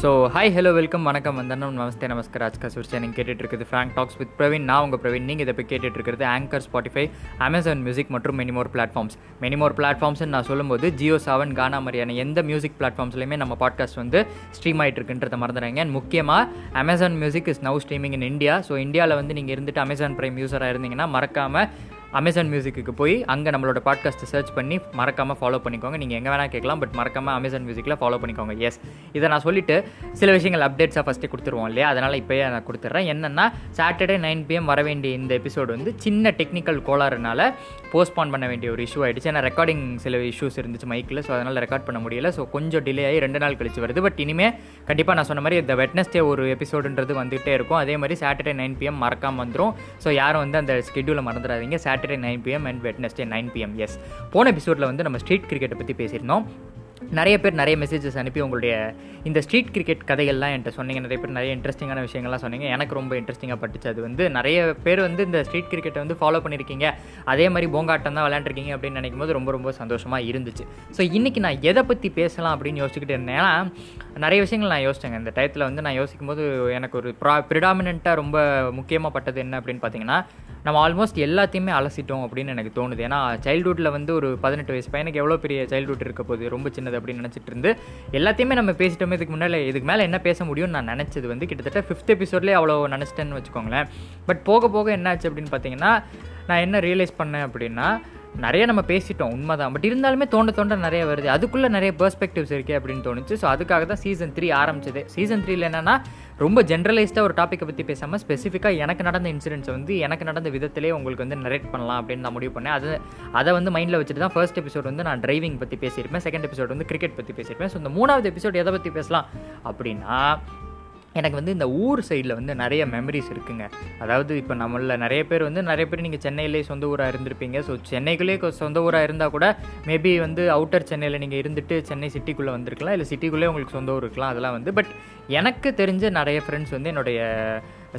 So hi hello welcome வணக்கம். வந்தனம். நமஸ்தே. நமஸ்கார். ஆஜ்கா சுர்ச்சா நீங்கள் கேட்டுட்ருக்குது ஃபேங்க் ஃப்ராங்க் டாக்ஸ் வித் பிரவீன் நான் உங்கள் பிரவீன் நீங்கள் இதை போய் கேட்டுட்ருக்கிறது ஆங்கர் ஸ்பாட்டிஃபை அமேசான் மியூசிக் மற்றும் many more platforms many more பிளாட்ஃபார்ம்ஸ்னு நான் சொல்லும்போது ஜியோ செவன் கானா மாதிரியான எந்த மியூசிக் பிளாட்ஃபார்ம்ஸ்லையுமே நம்ம பாட்காஸ்ட் வந்து ஸ்ட்ரீம் ஆகிட்டு இருக்குன்றத மறந்துடுறாங்க அண்ட் முக்கியமாக Amazon Music is now streaming in India so இந்தியாவில் வந்து நீங்கள் இருந்துட்டு அமேசான் பிரைம் யூஸராக இருந்தீங்கன்னா மறக்காமல் அமேசான் மியூசிக்கு போய் அங்கே நம்மளோட பாட்காஸ்ட்டை சர்ச் பண்ணி மறக்காமல் ஃபாலோ பண்ணிக்கோங்க. நீங்கள் எங்கே வேணால் கேட்கலாம் பட் மறக்காமல் அமேசான் மியூசிக்கில் ஃபாலோ பண்ணிக்கோங்க. எஸ் இதை நான் சொல்லிட்டு சில விஷயங்கள் அப்டேட்ஸாக ஃபஸ்ட்டு கொடுத்துருவோம் இல்லையா? அதனால் இப்போயே நான் கொடுத்துட்றேன் என்னென்னா சாட்டர்டே நைன் பிஎம் வர வேண்டிய இந்த எபிசோடு வந்து சின்ன டெக்னிக்கல் கோளாறுனால போஸ்ட்பான் பண்ண வேண்டிய ஒரு இஷ்யூ ஆகிடுச்சு ஏன்னா ரெக்கார்டிங் சில இஷ்யூஸ் இருந்துச்சு மைக்கில் ஸோ அதனால் ரெக்கார்ட் பண்ண முடியல. ஸோ கொஞ்சம் டிலே ஆகி ரெண்டு நாள் கழிச்சு வருது. பட் இனிமேல் கண்டிப்பாக நான் சொன்ன மாதிரி இந்த வெட்னஸ்டே ஒரு எபிசோடுன்றது வந்துகிட்டே இருக்கும். அதே மாதிரி சாட்டர்டே நைன் பிஎம் மறக்காமல் வந்துடும் ஸோ யாரும் வந்து அந்த ஸ்கெடியூலை மறந்துடாதீங்க. Saturday nine PM and Wednesday nine PM S போன எபிசோடில் வந்து நம்ம ஸ்ட்ரீட் கிரிக்கெட்டை பற்றி பேசியிருந்தோம். நிறைய பேர் நிறைய மெசேஜஸ் அனுப்பி உங்களுடைய இந்த ஸ்ட்ரீட் கிரிக்கெட் கதைகள்லாம் என்கிட்ட சொன்னீங்க. நிறைய பேர் நிறைய இன்ட்ரெஸ்டிங்கான விஷயங்கள்லாம் சொன்னீங்க. எனக்கு ரொம்ப இன்ட்ரெஸ்டிங்காக பட்டுச்சு. அது வந்து நிறைய பேர் வந்து இந்த ஸ்ட்ரீட் கிரிக்கெட்டை வந்து ஃபாலோ பண்ணியிருக்கீங்க. அதே மாதிரி போங்காட்டம் தான் விளையாண்டுருக்கீங்க அப்படின்னு நினைக்கும் போது ரொம்ப ரொம்ப சந்தோஷமாக இருந்துச்சு. ஸோ இன்றைக்கி நான் எதை பற்றி பேசலாம் அப்படின்னு யோசிச்சுக்கிட்டு இருந்தேன். ஏன்னா நிறைய விஷயங்கள் நான் யோசிச்சேங்க. இந்த டயத்தில் வந்து நான் யோசிக்கும் போது எனக்கு ஒரு ப்ரா ப்ரிடாமினண்ட்டாக ரொம்ப முக்கியமாக பட்டது என்ன அப்படின்னு பார்த்தீங்கன்னா நம்ம ஆல்மோஸ்ட் எல்லாத்தையுமே அலசிட்டோம் அப்படின்னு எனக்கு தோணுது. ஏன்னா சைல்டுஹுட்டில் வந்து ஒரு பதினெட்டு வயசு பையனுக்கு எவ்வளோ பெரிய சைல்டுஹுட் இருக்க போகுது? ரொம்ப சின்னது அப்படின்னு நினச்சிட்டு இருந்து எல்லாத்தையுமே நம்ம பேசிட்டோமே இதுக்கு முன்னாடி இதுக்கு மேலே என்ன பேச முடியும்னு நான் நினச்சது வந்து கிட்டத்தட்ட ஃபிஃப்த் எபிசோட்லேயே அவ்வளோ நினச்சிட்டேன்னு வச்சுக்கோங்களேன். பட் போக போக என்னாச்சு அப்படின்னு பார்த்தீங்கன்னா நான் என்ன ரியலைஸ் பண்ணேன் அப்படின்னா நிறைய நம்ம பேசிட்டோம் உண்மைதான். பட் இருந்தாலுமே தோண்ட தோண்ட நிறைய வருது. அதுக்குள்ளே நிறைய பெர்ஸ்பெக்டிவ்ஸ் இருக்கே அப்படின்னு தோணுச்சு. ஸோ அதுக்காக தான் சீசன் த்ரீ ஆரம்பிச்சது. சீசன் த்ரீல என்னன்னா ரொம்ப ஜென்ரலைஸ்டாக ஒரு டாப்பிக்கை பற்றி பேசாமல் ஸ்பெசிஃபிக்காக எனக்கு நடந்த இன்சிடென்ட்ஸ் வந்து எனக்கு நடந்த விதத்திலே உங்களுக்கு வந்து நரேட் பண்ணலாம் அப்படின்னு நான் முடிவு பண்ணேன். அது அதை வந்து மைண்டில் வச்சுட்டு தான் ஃபர்ஸ்ட் எபிசோட் வந்து நான் டிரைவிங் பற்றி பேசியிருப்பேன். செகண்ட் எபிசோட் வந்து கிரிக்கெட் பற்றி பேசியிருப்பேன். ஸோ இந்த மூணாவது எபிசோட் எதை பற்றி பேசலாம் அப்படின்னா எனக்கு வந்து இந்த ஊர் சைடில் வந்து நிறைய மெமரிஸ் இருக்குங்க. அதாவது இப்போ நம்மளில் நிறைய பேர் வந்து நிறைய பேர் நீங்கள் சென்னையிலே சொந்த ஊராக இருந்திருப்பீங்க. ஸோ சென்னைக்குள்ளே சொந்த ஊராக இருந்தால் கூட மேபி வந்து அவுட்டர் சென்னையில் நீங்கள் இருந்துட்டு சென்னை சிட்டிக்குள்ளே வந்திருக்கலாம். இல்லை சிட்டிக்குள்ளே உங்களுக்கு சொந்த ஊர் இருக்கலாம். அதெல்லாம் வந்து பட் எனக்கு தெரிஞ்ச நிறைய ஃப்ரெண்ட்ஸ் வந்து என்னுடைய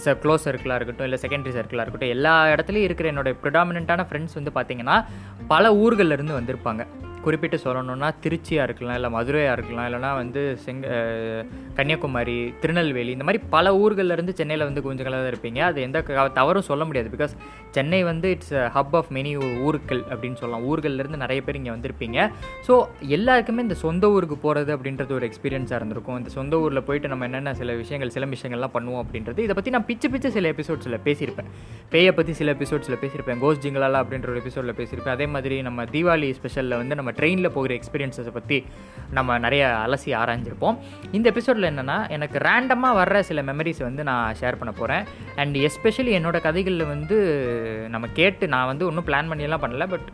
சார் க்ளோஸ் சர்க்கிளாக இருக்கட்டும் இல்லை செகண்டரி சர்க்கிளாக இருக்கட்டும் எல்லா இடத்துலையும் இருக்கிற என்னுடைய ப்ரிடாமினண்ட்டான ஃப்ரெண்ட்ஸ் வந்து பார்த்தீங்கன்னா பல ஊர்களிலேருந்து வந்திருப்பாங்க. குறிப்பிட்டு சொல்லணும்னா திருச்சியாக இருக்கலாம் இல்லை மதுரையாக இருக்கலாம் இல்லைனா வந்து செங்க கன்னியாகுமரி திருநெல்வேலி இந்த மாதிரி பல ஊர்கள்லேருந்து சென்னையில் வந்து கொஞ்சங்களாக தான் இருப்பீங்க. அது எந்த தவறும் சொல்ல முடியாது. பிகாஸ் சென்னை வந்து இட்ஸ் ஹப் ஆஃப் மெனி ஊருக்கள் அப்படின்னு சொல்லலாம். ஊர்கள்லேருந்து நிறைய பேர் இங்கே வந்திருப்பீங்க. ஸோ எல்லாருக்குமே இந்த சொந்த ஊருக்கு போகிறது அப்படின்றது ஒரு எக்ஸ்பீரியன்ஸாக இருந்திருக்கும். இந்த சொந்த ஊரில் போயிட்டு நம்ம என்னென்ன சில விஷயங்கள் சில விஷயங்கள்லாம் பண்ணுவோம் அப்படின்றது இதை பற்றி நான் பிச்சு பிச்சு சில எபிசோட்ஸில் பேசியிருப்பேன். பேயை பற்றி சில எபிசோட்ஸில் பேசியிருப்பேன். கோஸ் ஜிங்கலாலா அப்படின்ற ஒரு எபிசோடில் பேசியிருப்பேன். அதே மாதிரி நம்ம தீபாவளி ஸ்பெஷலில் வந்து நம்ம ட்ரெயினில் போகிற எக்ஸ்பீரியன்ஸை பற்றி நம்ம நிறைய அலசி ஆராய்ஞ்சிருப்போம். இந்த எபிசோடில் என்னென்னா எனக்கு ரேண்டமாக வர்ற சில மெமரிஸ் வந்து நான் ஷேர் பண்ண போகிறேன் அண்ட் எஸ்பெஷலி என்னோட கதைகளில் வந்து நம்ம கேட்டு நான் வந்து ஒன்றும் பிளான் பண்ணியெல்லாம் பண்ணல. பட்